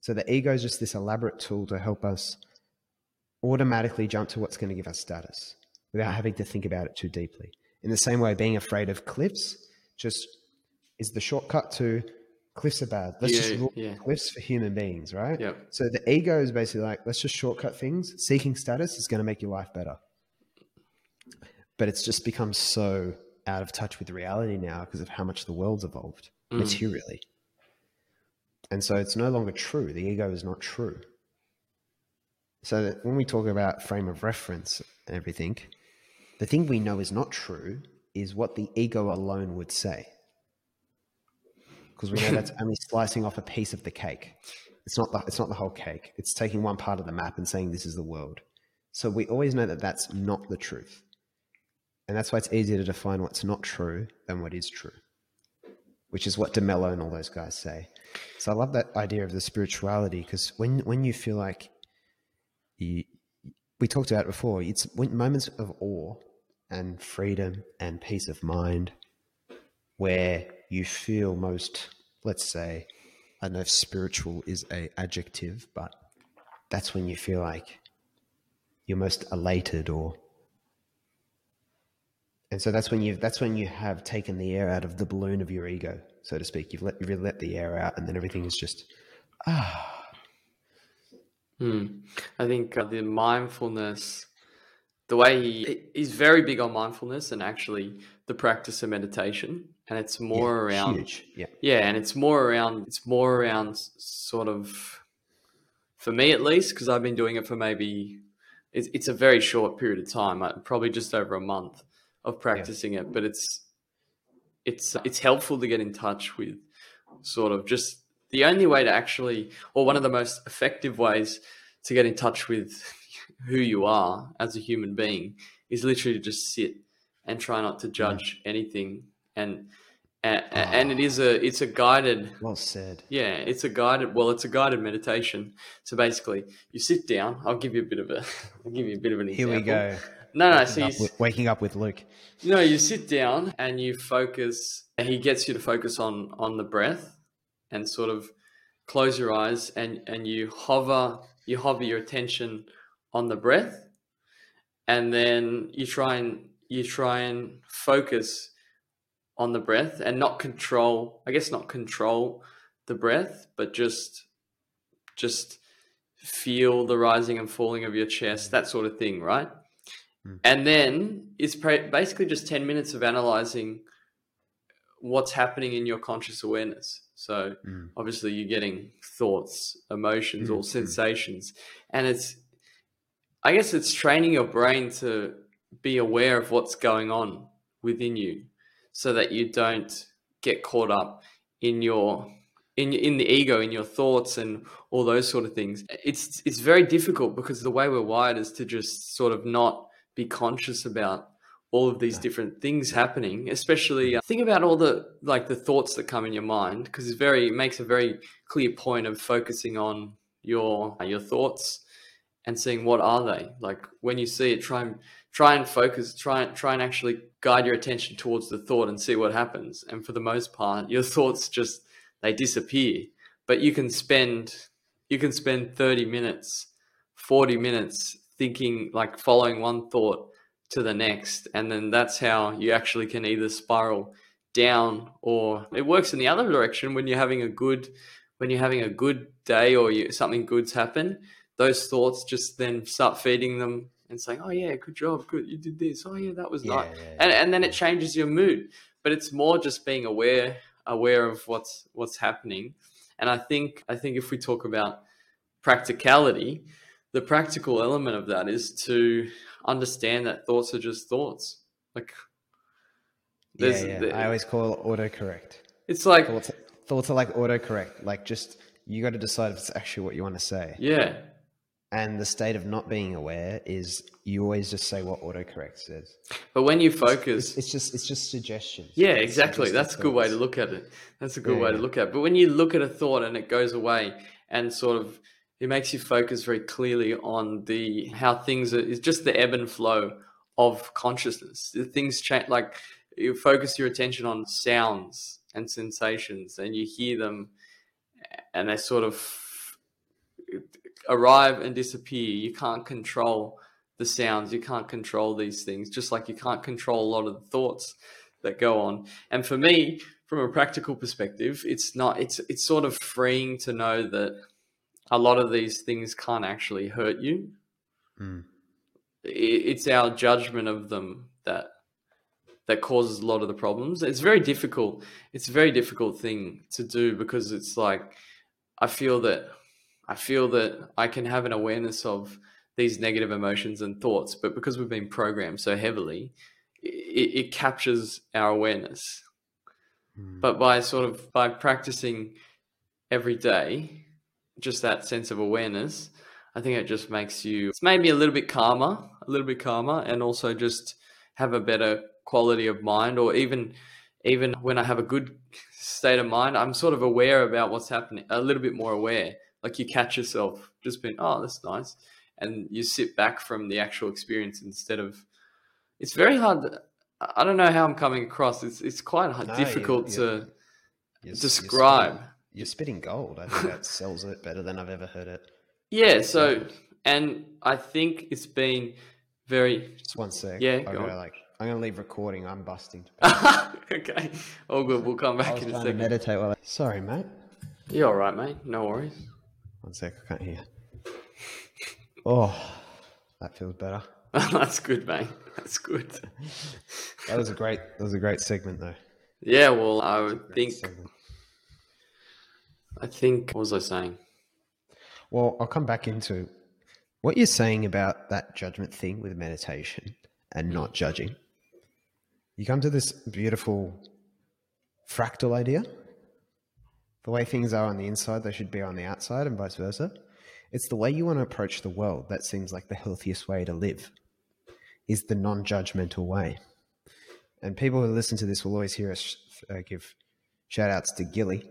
So the ego is just this elaborate tool to help us automatically jump to what's going to give us status without having to think about it too deeply. In the same way, being afraid of cliffs just is the shortcut to cliffs are bad. Let's Yeah, just rule yeah. cliffs for human beings, right? Yeah. So the ego is basically like, let's just shortcut things. Seeking status is going to make your life better. But it's just become so out of touch with reality now because of how much the world's evolved Mm. materially. And so it's no longer true. The ego is not true. So that when we talk about frame of reference and everything, the thing we know is not true is what the ego alone would say. Because we know that's only slicing off a piece of the cake. It's not the, it's not the whole cake. It's taking one part of the map and saying this is the world. So we always know that that's not the truth. And that's why it's easier to define what's not true than what is true, which is what DeMello and all those guys say. So I love that idea of the spirituality because when, when you feel like you, we talked about it before, it's moments of awe and freedom and peace of mind where you feel most, let's say, I don't know if spiritual is a adjective, but that's when you feel like you're most elated or and so that's when you that's when you have taken the air out of the balloon of your ego, so to speak. You've let you've really let the air out, and then everything is just ah. Hmm. I think uh, the mindfulness, the way he is very big on mindfulness and actually the practice of meditation, and it's more yeah, around huge. Yeah, yeah, and it's more around it's more around sort of for me at least because I've been doing it for maybe it's it's a very short period of time, uh, probably just over a month of practicing it, but it's it's it's helpful to get in touch with sort of just the only way to actually or one of the most effective ways to get in touch with who you are as a human being is literally to just sit and try not to mm. judge anything and and, ah. and it is a it's a guided well said. yeah it's a guided well it's a guided meditation so basically you sit down i'll give you a bit of a i'll give you a bit of an Here example we go. no no Waking so you, up with, waking up with Luke. no, you sit down and you focus. He gets you to focus on on the breath, and sort of close your eyes and and you hover you hover your attention on the breath, and then you try and you try and focus on the breath and not control. I guess not control the breath, but just just feel the rising and falling of your chest, that sort of thing, right? Hmm. And then it's basically just 10 minutes of analyzing what's happening in your conscious awareness. So Mm. obviously you're getting thoughts, emotions, Mm, or mm. sensations. And it's, I guess it's training your brain to be aware of what's going on within you so that you don't get caught up in your in in the ego in your thoughts and all those sort of things it's it's very difficult because the way we're wired is to just sort of not be conscious about all of these different things happening especially uh, think about all the like the thoughts that come in your mind because it's very it makes a very clear point of focusing on your your thoughts and seeing what are they. Like when you see it try and try and focus try and try and actually guide your attention towards the thought and see what happens. And for the most part your thoughts just they disappear. But you can spend you can spend 30 minutes 40 minutes thinking like following one thought to the next and then that's how you actually can either spiral down or it works in the other direction when you're having a good when you're having a good day or you, something good's happened those thoughts just then start feeding them and saying, "Oh yeah, good job, good, you did this. Oh yeah, that was Yeah, nice," yeah, and and then it changes your mood. But it's more just being aware aware of what's what's happening. And I think I think if we talk about practicality, the practical element of that is to understand that thoughts are just thoughts. Like Yeah, there's yeah. I always call it autocorrect. it's like Thoughts, thoughts are like autocorrect. Like just you got to decide if it's actually what you want to say. yeah, And the state of not being aware is you always just say what autocorrect says. but when you focus it's just it's just suggestions. Yeah, exactly. That's a good way to look at it. That's a good Yeah, way to look at it. But when you look at a thought and it goes away and sort of it makes you focus very clearly on the how things are it's just the ebb and flow of consciousness. The things change like you focus your attention on sounds and sensations and you hear them and they sort of arrive and disappear. You can't control the sounds, you can't control these things, just like you can't control a lot of the thoughts that go on. And for me, from a practical perspective, it's not it's it's sort of freeing to know that a lot of these things can't actually hurt you. Mm. It's our judgment of them that that causes a lot of the problems. It's very difficult. It's a very difficult thing to do because it's like I feel that I feel that I can have an awareness of these negative emotions and thoughts, but because we've been programmed so heavily, it, it captures our awareness. Mm. But by sort of by practicing every day, just that sense of awareness, I think it just makes you it's made me a little bit calmer, a little bit calmer, and also just have a better quality of mind, or even even when I have a good state of mind, I'm sort of aware about what's happening, a little bit more aware. Like you catch yourself just being, oh, that's nice, and you sit back from the actual experience instead of. It's very hard. I I don't know how I'm coming across. It's it's quite hard, No, difficult to You're, s- you're describe. You're spitting gold. I think that sells it better than I've ever heard it. Yeah. So, um, and I think it's been very. Just one sec. Yeah, I'm go like I'm gonna leave recording. I'm busting. okay. All good. We'll come back in a second. meditate while I... Sorry, mate. You're all right, mate. No worries. One sec. I can't hear. Oh, that feels better. That's good, mate. That's good. That was a great. That was a great segment, though. Yeah. Well, I would think. segment. I think. What was I saying? Well, I'll come back into what you're saying about that judgment thing with meditation and not judging. You come to this beautiful fractal idea. The way things are on the inside, they should be on the outside, and vice versa. It's the way you want to approach the world that seems like the healthiest way to live, is the non judgmental way. And people who listen to this will always hear us uh, give shout outs to Gilly,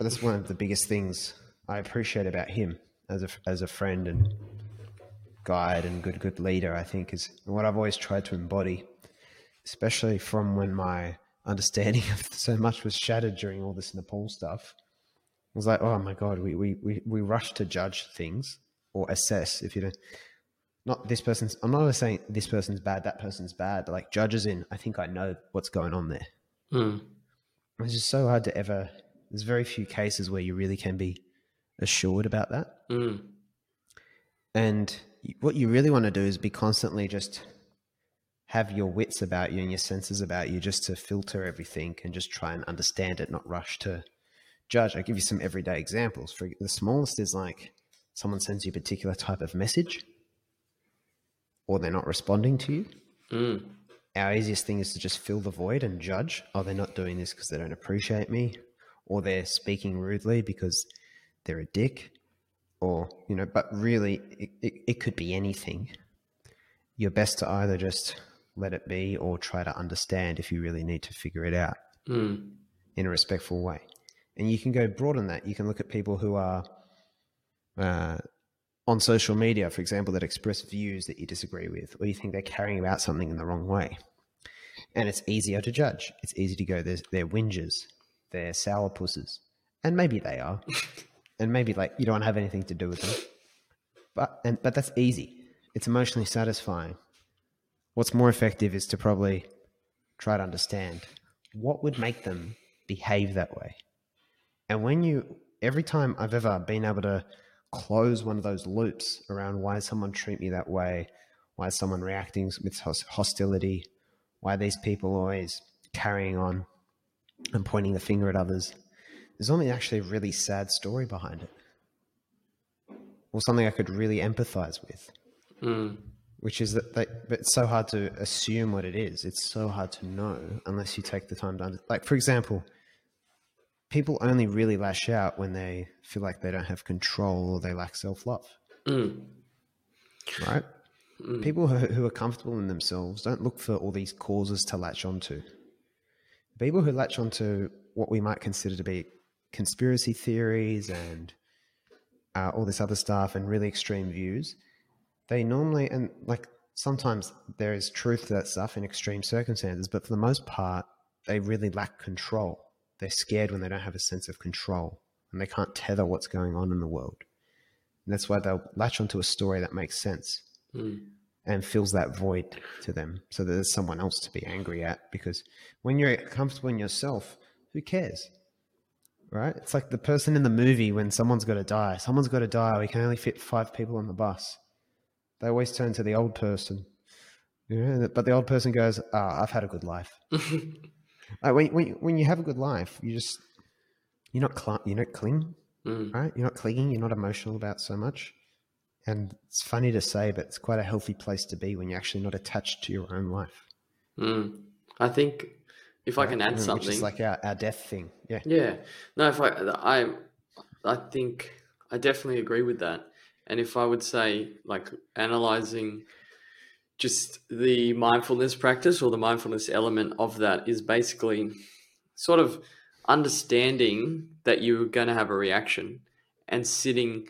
but that's one of the biggest things I appreciate about him as a as a friend and guide and good good leader. I think is what I've always tried to embody, especially from when my understanding of so much was shattered during all this Nepal stuff. I was like, oh my god, we we we, we rush to judge things or assess if you don't. Not this person's. I'm not saying this person's bad, that person's bad. Like judges in, I think I know what's going on there. Mm. It's just so hard to ever. There's very few cases where you really can be assured about that. Mm. And what you really want to do is be constantly just have your wits about you and your senses about you just to filter everything and just try and understand it, not rush to judge. I'll give you some everyday examples. For the smallest is like someone sends you a particular type of message or they're not responding to you. Mm. Our easiest thing is to just fill the void and judge. Oh, they're not doing this because they don't appreciate me, or they're speaking rudely because they're a dick, or, you know, but really, it, it, it could be anything. You're best to either just let it be or try to understand if you really need to figure it out Mm. in a respectful way. And you can go broad on that. You can look at people who are uh, on social media, for example, that express views that you disagree with, or you think they're carrying about something in the wrong way. And it's easier to judge. It's easy to go, they're, they're whingers, they're sour pusses, And maybe they are. and maybe like you don't have anything to do with them. But and but that's easy. It's emotionally satisfying. What's more effective is to probably try to understand what would make them behave that way. And when you, every time I've ever been able to close one of those loops around why someone treat me that way, why is someone reacting with hostility, why these people always carrying on and pointing the finger at others. There's only actually a really sad story behind it, or something I could really empathize with. Mm. Which is that, they, but it's so hard to assume what it is. It's so hard to know unless you take the time to, under, like, for example, people only really lash out when they feel like they don't have control or they lack self love. Mm. Right? Mm. People who, who are comfortable in themselves don't look for all these causes to latch onto. People who latch onto what we might consider to be conspiracy theories and uh, all this other stuff and really extreme views, they normally, and like sometimes there is truth to that stuff in extreme circumstances, but for the most part, they really lack control they're scared when they don't have a sense of control and they can't tether what's going on in the world. And that's why they'll latch onto a story that makes sense mm. And fills that void to them so that there's someone else to be angry at. Because when you're comfortable in yourself, who cares? Right? It's like the person in the movie when someone's got to die. Someone's got to die. We can only fit five people on the bus. They always turn to the old person. You know, but the old person goes, oh, I've had a good life. Like when, when, when you have a good life, you just, you're not, cl- you don't cling, mm. right? You're not clinging. You're not emotional about so much. And it's funny to say, but it's quite a healthy place to be when you're actually not attached to your own life. Mm. I think if right? I can add Which something, it's like our, our death thing. Yeah. Yeah. No, if I, I, I think I definitely agree with that. And if I would say, like, analyzing just the mindfulness practice or the mindfulness element of that is basically sort of understanding that you're going to have a reaction and sitting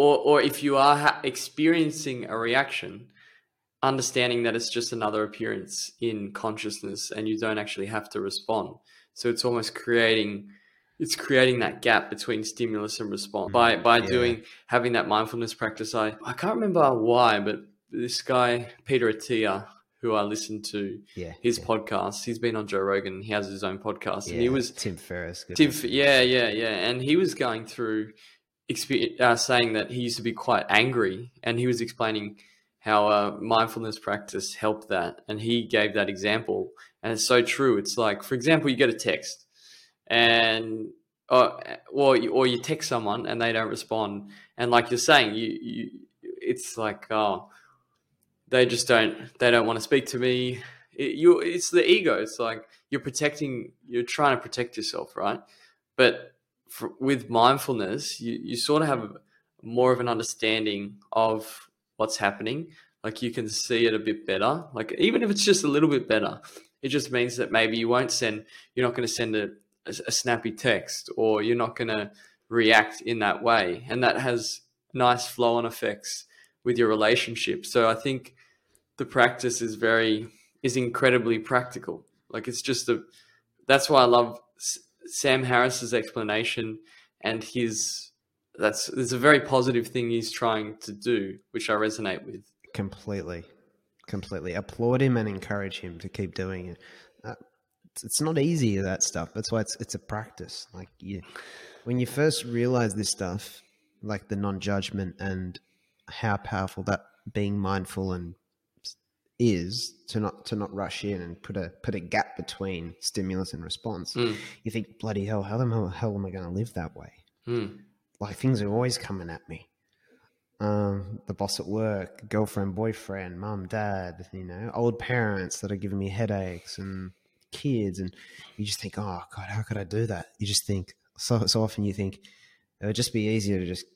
or or if you are ha- experiencing a reaction understanding that it's just another appearance in consciousness and you don't actually have to respond so it's almost creating it's creating that gap between stimulus and response mm-hmm. by by yeah. doing having that mindfulness practice i i can't remember why but this guy Peter Attia, who I listened to yeah, his yeah. podcast. He's been on Joe Rogan. He has his own podcast, yeah, and he was Tim Ferriss. Tim, yeah, yeah, yeah, and he was going through uh, saying that he used to be quite angry, and he was explaining how uh, mindfulness practice helped that, and he gave that example, and it's so true. It's like, for example, you get a text, and or or you, or you text someone and they don't respond, and like you're saying, you you it's like oh they just don't they don't want to speak to me. It, you it's the ego. It's like you're protecting you're trying to protect yourself right? But for, with mindfulness you, you sort of have more of an understanding of what's happening. Like you can see it a bit better. Like even if it's just a little bit better it just means that maybe you won't send you're not going to send a, a, a snappy text or you're not going to react in that way. And that has nice flow on effects with your relationship. So i think the practice is very is incredibly practical. Like it's just a that's why I love Sam Harris's explanation and his that's it's a very positive thing he's trying to do, which I resonate with completely. Completely applaud him and encourage him to keep doing it. Uh, it's, it's not easy that stuff. That's why it's it's a practice. Like you, when you first realize this stuff, like the non-judgment and how powerful that being mindful and is to not to not rush in and put a put a gap between stimulus and response. Mm. You think, bloody hell, how the hell am I going to live that way? Mm. Like things are always coming at me. Um, the boss at work, girlfriend, boyfriend, mum, dad, you know, old parents that are giving me headaches and kids, and you just think, oh god, how could I do that? You just think so so often. You think it would just be easier to just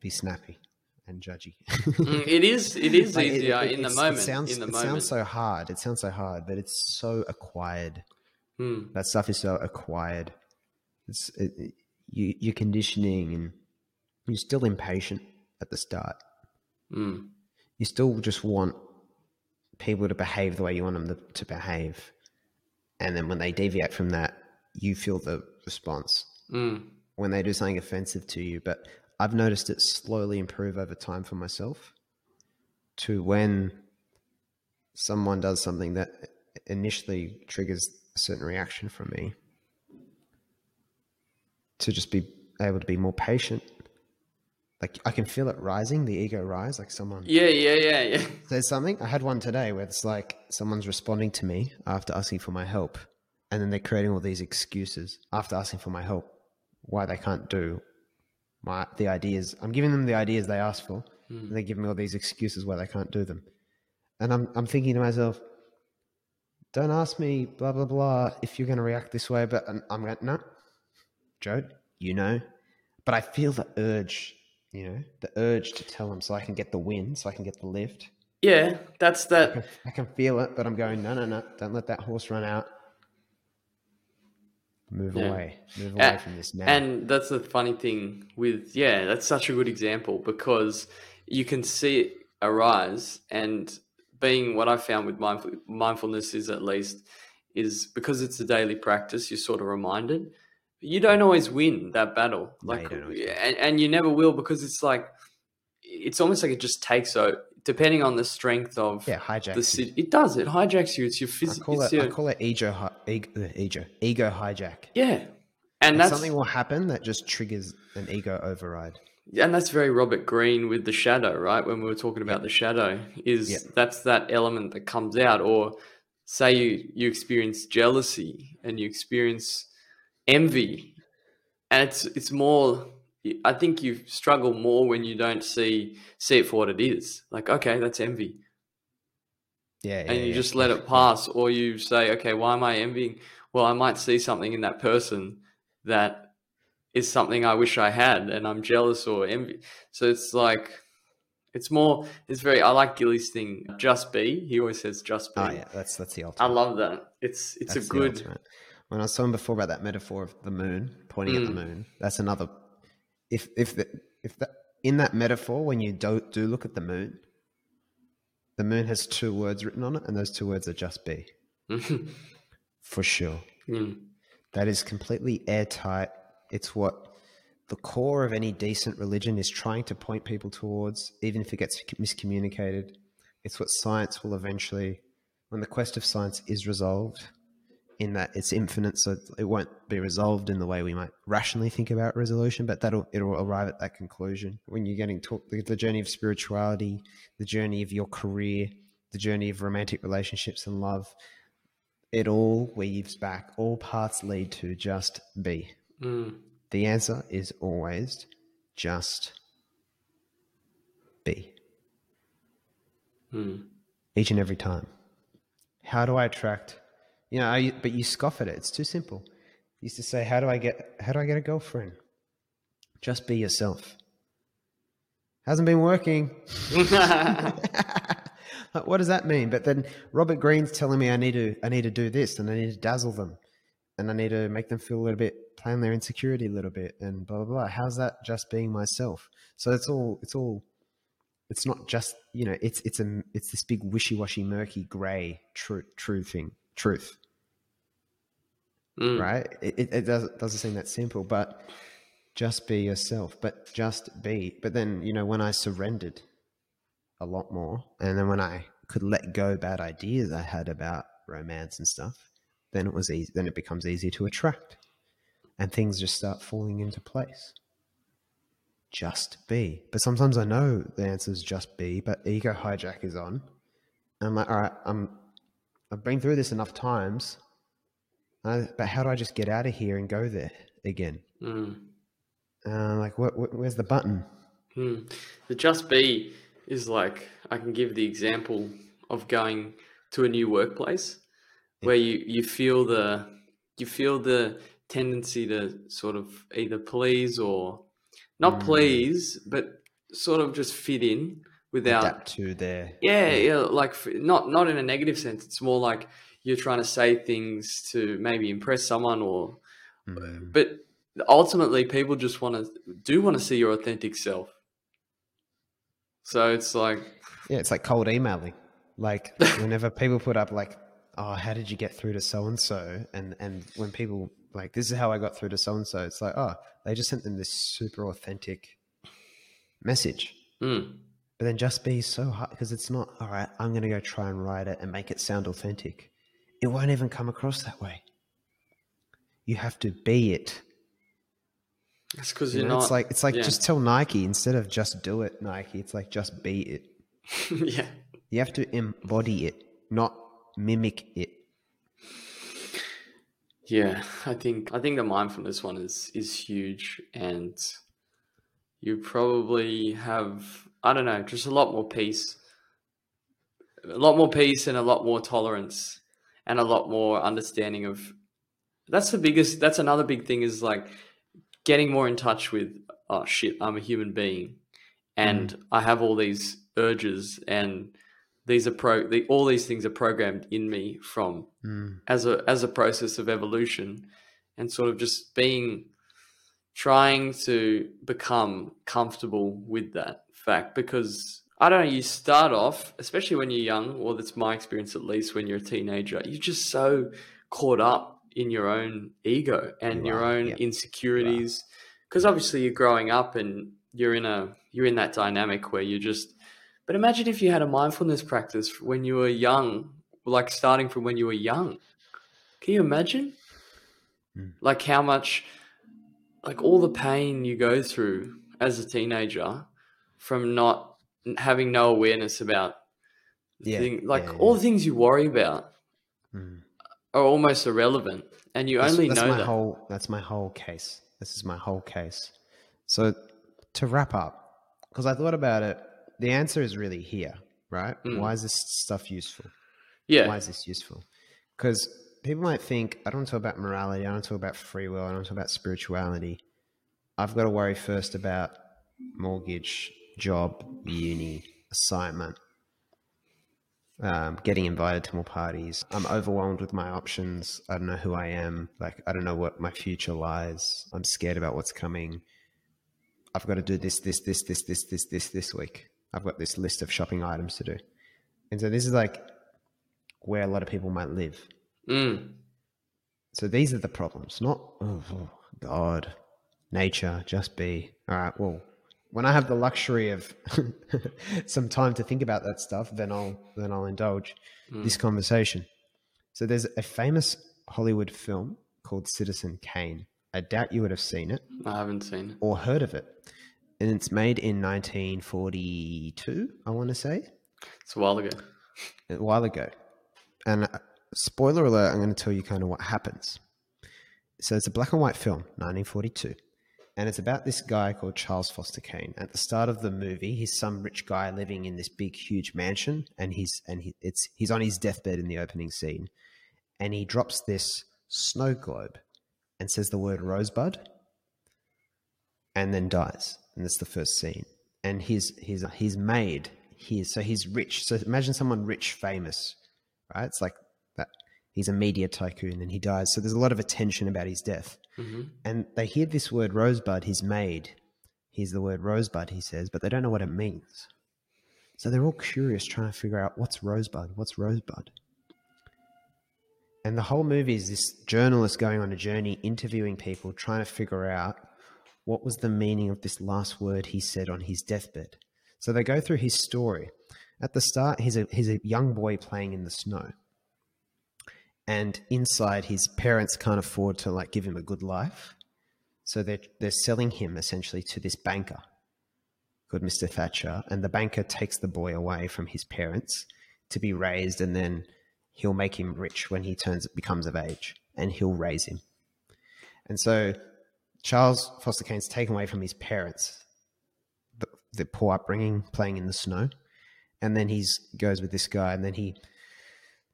be snappy and judgy. mm, it is. It is like easier it, it, in the moment. It sounds, in the it moment. sounds so hard. It sounds so hard, but it's so acquired. Mm. That stuff is so acquired. It's you. You're conditioning, and you're still impatient at the start. Mm. You still just want people to behave the way you want them to, to behave, and then when they deviate from that, you feel the response. Mm. When they do something offensive to you, but I've noticed it slowly improve over time for myself to when someone does something that initially triggers a certain reaction from me to just be able to be more patient like I can feel it rising, the ego rise, like someone Yeah, yeah, yeah, yeah. says something. I had one today where it's like someone's responding to me after asking for my help, and then they're creating all these excuses after asking for my help, why they can't do my the ideas. I'm giving them the ideas they asked for, hmm. and they give me all these excuses why they can't do them. And I'm I'm thinking to myself, don't ask me blah blah blah if you're going to react this way. But I'm, I'm going no, Joe, you know. But I feel the urge, you know, the urge to tell them so I can get the win, so I can get the lift. Yeah, that's I that. can, I can feel it, but I'm going no no no, don't let that horse run out. Move Yeah. away, move away from this now. And that's the funny thing with yeah, that's such a good example because you can see it arise and being what I found with mindful, mindfulness is at least is because it's a daily practice, you're sort of reminded. You don't always win that battle. No, Like don't and, and you never will because it's like it's almost like it just takes so depending on the strength of yeah, hijack. the city. It does, it hijacks you. It's your physical call it's it. your, I call it ego, hi- ego, uh, ego, ego hijack. Yeah. And that's something will happen that just triggers an ego override. and that's very Robert Greene with the shadow, right? When we were talking about the shadow, is Yeah. that's that element that comes out. Or say you you experience jealousy and you experience envy, and it's it's more. I think you struggle more when you don't see see it for what it is. Like, okay, that's envy, Yeah, and yeah, you yeah. just let it pass, or you say, okay, why am I envying? Well, I might see something in that person that is something I wish I had, and I'm jealous or envy. So it's like, it's more, it's very. I like Gilly's thing. Just be. He always says, just be. Oh yeah, that's that's the ultimate. I love that. It's it's That's a good. ultimate. When I was talking before about that metaphor of the moon pointing at the Mm. moon, that's another. If if the if that in that metaphor, when you do do look at the moon, the moon has two words written on it, and those two words are just be for sure. Mm. That is completely airtight. It's what the core of any decent religion is trying to point people towards, even if it gets miscommunicated. It's what science will eventually, when the quest of science is resolved, in that it's infinite, so it won't be resolved in the way we might rationally think about resolution, but that'll it'll arrive at that conclusion when you're getting taught the, the journey of spirituality, the journey of your career, the journey of romantic relationships and love. It all weaves back. All paths lead to just be. Mm. The answer is always just be. Mm. Each and every time. How do I attract? You know, I, but you scoff at it. It's too simple. You used to say, "How do I get? How do I get a girlfriend?" Just be yourself. Hasn't been working. What does that mean? But then Robert Greene's telling me I need to I need to do this and I need to dazzle them and I need to make them feel a little bit play on their insecurity a little bit and blah blah blah. How's that just being myself? So it's all it's all it's not just you know it's it's a it's this big wishy washy murky grey true true thing truth Mm. right? It, it, it does, doesn't seem that simple, but just be yourself, but just be. But then, you know, when I surrendered a lot more, and then when I could let go bad ideas I had about romance and stuff, then it was easy. Then it becomes easier to attract, and things just start falling into place. Just be. But sometimes I know the answer is just be, but ego hijack is on. And I'm like, all right, I'm, I've been through this enough times. Uh, but how do I just get out of here and go there again? Mm. Uh, like, what, what, where's the button? Hmm. The just be is like I can give the example of going to a new workplace where you you feel the you feel the tendency to sort of either please or not Mm. please but sort of just fit in without Adapt to their. yeah yeah like not not in a negative sense it's more like you're trying to say things to maybe impress someone or Mm. but ultimately people just want to do want to see your authentic self so it's like Yeah, it's like cold emailing. Like whenever people put up like, "Oh, how did you get through to so and so?" and and when people like, "This is how I got through to so and so," it's like, "Oh, they just sent them this super authentic message." mm, But then just be so hard because it's not all right. I'm going to go try and write it and make it sound authentic. It won't even come across that way. You have to be it. It's because You you're know, not. it's like it's like yeah. just tell Nike instead of just do it, Nike. It's like just be it. yeah. You have to embody it, not mimic it. Yeah, I think I think the mindfulness one is is huge, and you probably have I don't know, just a lot more peace, a lot more peace, and a lot more tolerance, and a lot more understanding of. That's the biggest. That's another big thing is like getting more in touch with. Oh shit! I'm a human being, and I have all these urges, and these are pro. The, all these things are programmed in me from Mm. as a as a process of evolution and sort of just being trying to become comfortable with that fact because I don't know you start off especially when you're young or that's my experience at least when you're a teenager you're just so caught up in your own ego and You your own yeah. insecurities because obviously you're growing up and you're in a you're in that dynamic where you're just but imagine if you had a mindfulness practice when you were young like starting from when you were young. Can you imagine? Mm. Like how much, like all the pain you go through as a teenager from not having no awareness about, Yeah, thing, like yeah, all yeah. the things you worry about Mm. are almost irrelevant, and you That's- only that's know my that. whole that's my whole case. This is my whole case. So to wrap up, because I thought about it, the answer is really here, right? Mm. Why is this stuff useful? yeah, Why is this useful? Because people might think I don't talk about morality, I don't talk about free will, I don't talk about spirituality. I've got to worry first about mortgage, job, uni, assignment, um, getting invited to more parties. I'm overwhelmed with my options. I don't know who I am. Like, I don't know what my future lies. I'm scared about what's coming. I've got to do this, this, this, this, this, this, this, this week. I've got this list of shopping items to do. And so this is like where a lot of people might live. mm, So these are the problems, not oh, oh, God, nature, just be. All right, well, when I have the luxury of some time to think about that stuff, then I'll then I'll indulge this conversation. So there's a famous Hollywood film called Citizen Kane. I doubt you would have seen it I haven't seen it. or heard of it. And it's made in 1942, I want to say It's a while ago. a while ago. And uh, spoiler alert, I'm going to tell you kind of what happens. So it's a black and white film, 1942. And it's about this guy called Charles Foster Kane. At the start of the movie, he's some rich guy living in this big, huge mansion, and he's and he, it's he's on his deathbed in the opening scene, and he drops this snow globe, and says the word rosebud, and then dies. And that's the first scene. And he's he's he's made here, so he's rich. So imagine someone rich, famous, right? It's like that. He's a media tycoon, and he dies. So there's a lot of attention about his death. hmm And they hear this word rosebud, his maid. Here's the word rosebud, he says, but they don't know what it means. So they're all curious, trying to figure out what's rosebud, what's rosebud. And the whole movie is this journalist going on a journey, interviewing people, trying to figure out what was the meaning of this last word he said on his deathbed. So they go through his story. At the start, he's a, he's a young boy playing in the snow and inside his parents can't afford to like give him a good life. So they're, they're selling him essentially to this banker called mr thatcher and the banker takes the boy away from his parents to be raised and then he'll make him rich when he turns becomes of age and he'll raise him. And so charles foster kane's taken away from his parents the, the poor upbringing playing in the snow and then he's goes with this guy and then he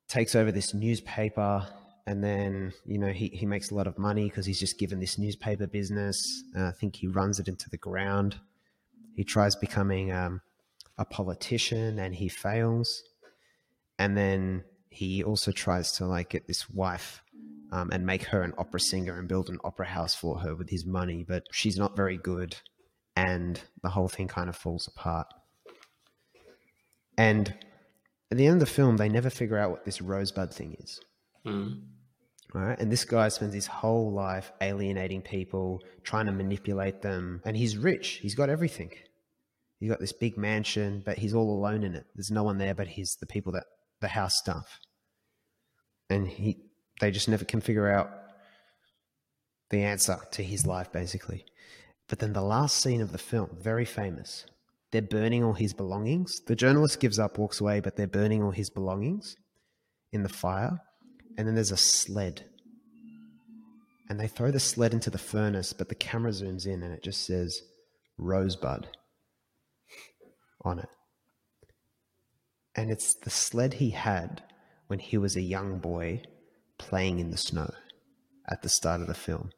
takes over this newspaper and then you know he, he makes a lot of money because he's just given this newspaper business. Uh, i think he runs it into the ground. He tries becoming um, a politician and he fails. And then he also tries to like get this wife um, and make her an opera singer and build an opera house for her with his money but she's not very good. And the whole thing kind of falls apart. And at the end of the film, they never figure out what this rosebud thing is. Mm. Right. And this guy spends his whole life alienating people, trying to manipulate them. And he's rich. He's got everything. He's got this big mansion, but he's all alone in it. There's no one there but he's the people that the house stuff. And he they just never can figure out the answer to his life, basically. But then the last scene of the film, very famous, they're burning all his belongings. The journalist gives up, walks away, but they're burning all his belongings in the fire. And then there's a sled. And they throw the sled into the furnace, but the camera zooms in and it just says Rosebud on it. And it's the sled he had when he was a young boy playing in the snow at the start of the film.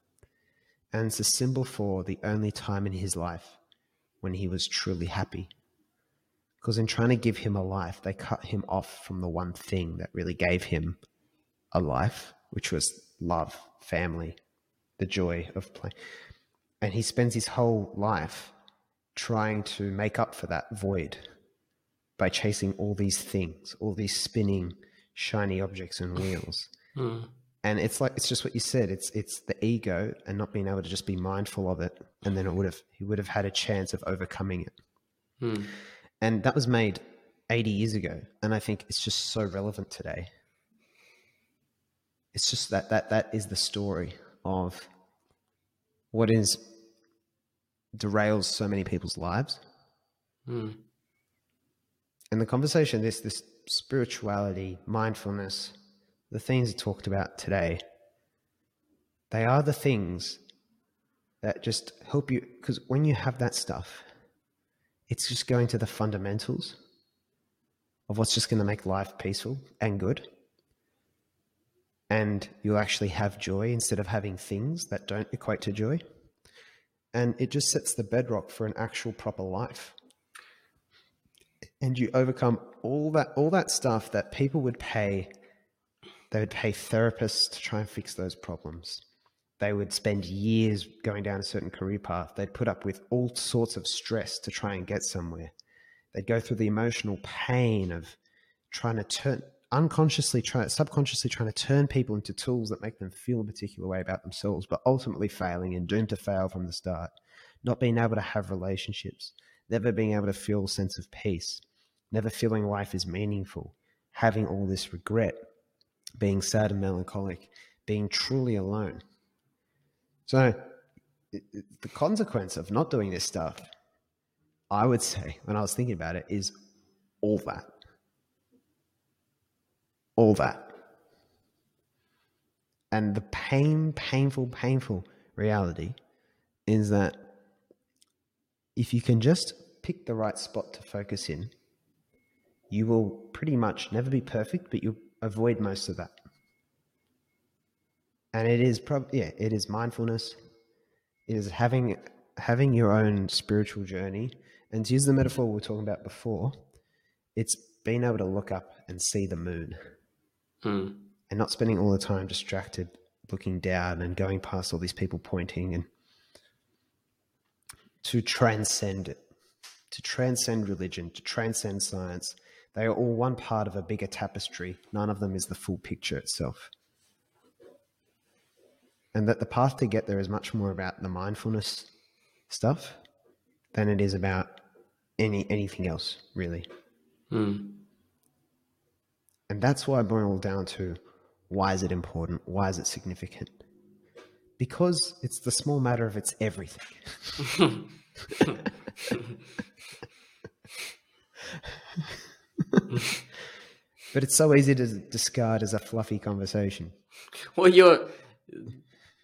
And it's a symbol for the only time in his life when he was truly happy. Because in trying to give him a life, they cut him off from the one thing that really gave him a life, which was love, family, the joy of playing. And he spends his whole life trying to make up for that void by chasing all these things, all these spinning, shiny objects and wheels. Mm. And it's like it's just what you said. It's it's the ego and not being able to just be mindful of it, and then it would have he would have had a chance of overcoming it. Mm. And that was made 80 years ago, and I think it's just so relevant today. It's just that that that is the story of what is derails so many people's lives. Mm. And the conversation, this this spirituality, mindfulness, the things talked about today, they are the things that just help you. Because when you have that stuff, it's just going to the fundamentals of what's just going to make life peaceful and good. And you'll actually have joy instead of having things that don't equate to joy. And it just sets the bedrock for an actual proper life. And you overcome all that all that stuff that people would pay they would pay therapists to try and fix those problems. They would spend years going down a certain career path. They'd put up with all sorts of stress to try and get somewhere. They'd go through the emotional pain of trying to turn unconsciously trying subconsciously trying to turn people into tools that make them feel a particular way about themselves, but ultimately failing and doomed to fail from the start. Not being able to have relationships, never being able to feel a sense of peace, never feeling life is meaningful, having all this regret, being sad and melancholic, being truly alone. So, the consequence of not doing this stuff, I would say, when I was thinking about it, is all that. All that. And the pain, painful, painful reality is that if you can just pick the right spot to focus in, you will pretty much never be perfect, but you'll avoid most of that. And it is probably yeah, it is mindfulness. It is having having your own spiritual journey. And to use the metaphor we were talking about before, it's being able to look up and see the moon. Mm. And not spending all the time distracted looking down and going past all these people pointing and to transcend it, to transcend religion, to transcend science. They are all one part of a bigger tapestry. None of them is the full picture itself. And that the path to get there is much more about the mindfulness stuff than it is about any anything else, really. Mm. And that's why I boil it down to why is it important? Why is it significant? Because it's the small matter of it's everything. but it's so easy to discard as a fluffy conversation. Well, your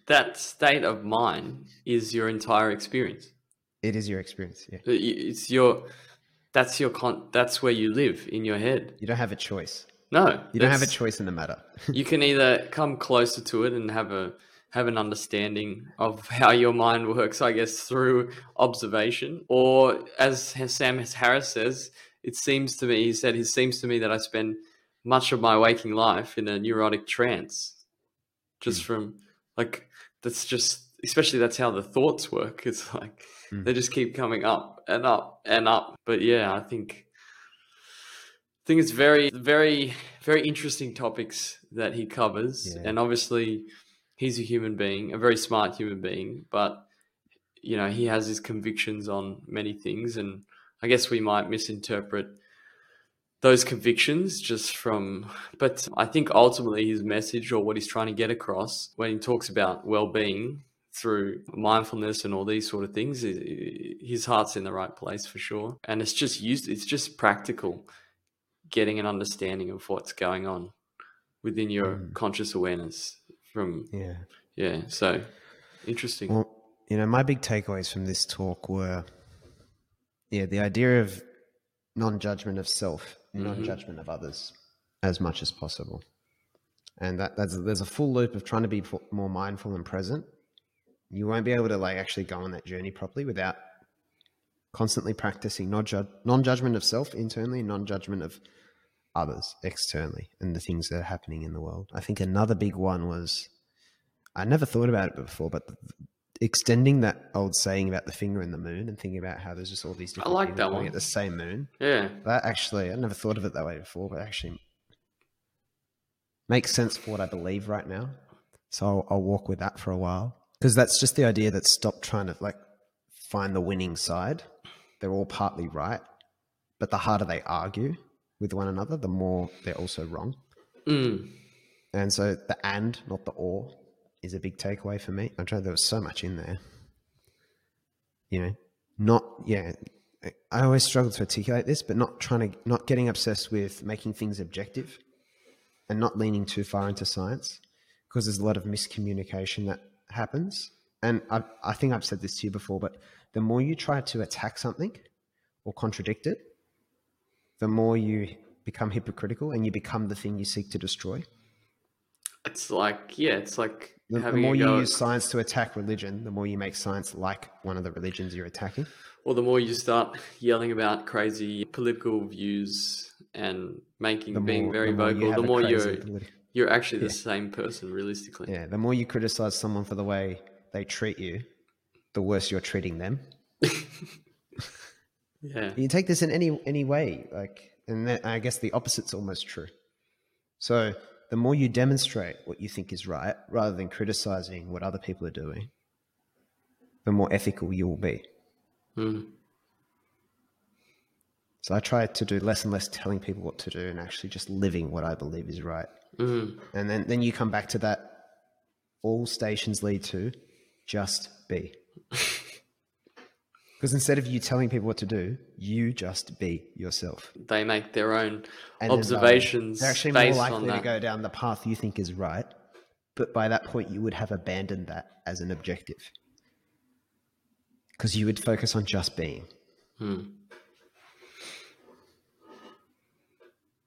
that state of mind is your entire experience. It is your experience, yeah. It's your that's your con. That's where you live in your head. You don't have a choice. No, You don't have a choice in the matter. you can either come closer to it and have a have an understanding of how your mind works, I guess, through observation, or as Sam Harris says, it seems to me. He said, "It seems to me that I spend much of my waking life in a neurotic trance, just Mm. from like that's just especially that's how the thoughts work. It's like Mm. they just keep coming up and up and up. But yeah, I think I think it's very, very, very interesting topics that he covers, Yeah. and obviously, he's a human being, a very smart human being, but you know he has his convictions on many things, and I guess we might misinterpret those convictions just from but i think ultimately his message or what he's trying to get across when he talks about well-being through mindfulness and all these sort of things, his heart's in the right place for sure. And it's just used, it's just practical getting an understanding of what's going on within your mm. conscious awareness from, yeah. Yeah. So interesting. Well, you know, my big takeaways from this talk were, yeah, the idea of non judgment of self, mm-hmm. non judgment of others as much as possible. And that, that's, there's a full loop of trying to be more mindful and present you won't be able to like actually go on that journey properly without constantly practicing non-judgment of self internally non-judgment of others externally and the things that are happening in the world i think another big one was i never thought about it before but extending that old saying about the finger in the moon and thinking about how there's just all these different I like that one. at the same moon yeah that actually i never thought of it that way before but actually makes sense for what i believe right now so I'll, I'll walk with that for a while because that's just the idea that stop trying to like find the winning side. They're all partly right, but the harder they argue with one another, the more they're also wrong. Mm. And so the and, not the or, is a big takeaway for me. I'm trying. There was so much in there. You know, not yeah. I always struggle to articulate this, but not trying to, not getting obsessed with making things objective, and not leaning too far into science, because there's a lot of miscommunication that happens, and I, I think I've said this to you before, but the more you try to attack something or contradict it, the more you become hypocritical and you become the thing you seek to destroy. It's like, yeah, it's like the, the more you use science to attack religion, the more you make science like one of the religions you're attacking. Or the more you start yelling about crazy political views and making the being more, very the vocal, the more you're politi- you're actually the yeah. same person, realistically. Yeah. The more you criticize someone for the way they treat you, the worse you're treating them. yeah. You take this in any any way, like, and that, I guess the opposite's almost true. So the more you demonstrate what you think is right, rather than criticizing what other people are doing, the more ethical you will be. Mm. So I try to do less and less telling people what to do and actually just living what I believe is right. Mm. And then, then you come back to that all stations lead to just be. Because instead of you telling people what to do, you just be yourself. They make their own and observations. They're actually more likely to go down the path you think is right. But by that point, you would have abandoned that as an objective. Because you would focus on just being. Hmm.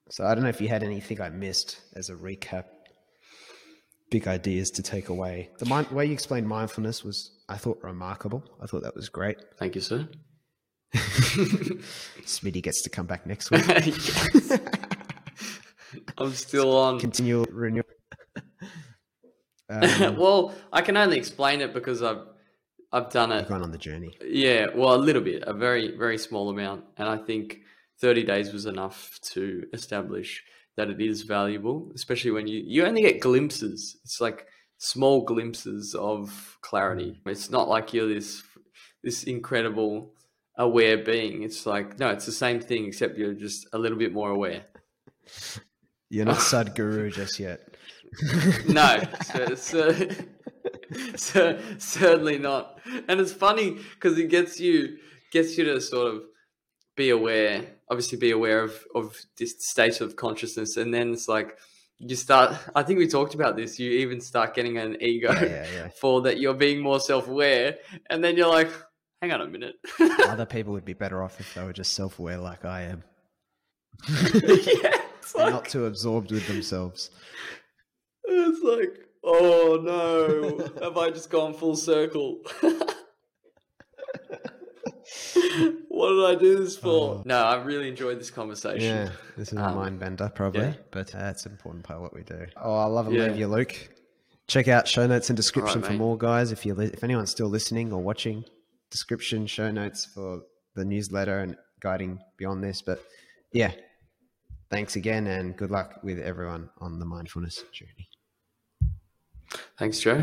So I don't know if you had anything I missed as a recap. Big ideas to take away. The mind, way you explained mindfulness was, I thought, remarkable. I thought that was great. Thank you, sir. Smitty gets to come back next week. I'm still on. Continual renewal. Um, well, I can only explain it because I've I've done it. Gone on the journey. Yeah, well, a little bit, a very very small amount, and I think 30 days was enough to establish that it is valuable, especially when you, you only get glimpses. It's like small glimpses of clarity. It's not like you're this this incredible aware being. It's like no, it's the same thing except you're just a little bit more aware. You're not Sadhguru just yet. no, so, so, so, certainly not. And it's funny because it gets you gets you to sort of be aware obviously be aware of of this state of consciousness and then it's like you start i think we talked about this you even start getting an ego yeah, yeah, yeah. for that you're being more self-aware and then you're like hang on a minute. Other people would be better off if they were just self-aware like i am. Yeah like, not too absorbed with themselves. It's like oh no. Have i just gone full circle what did I do this for? Uh, no, I really enjoyed this conversation. Yeah, this is um, a mind bender, probably, yeah. but uh, it's an important part of what we do. Oh, I love and yeah. leave you, Luke. Check out show notes and description right, for mate. more, guys. If you li- if anyone's still listening or watching, description, show notes for the newsletter and guiding beyond this. But yeah, thanks again, and good luck with everyone on the mindfulness journey. Thanks, Joe.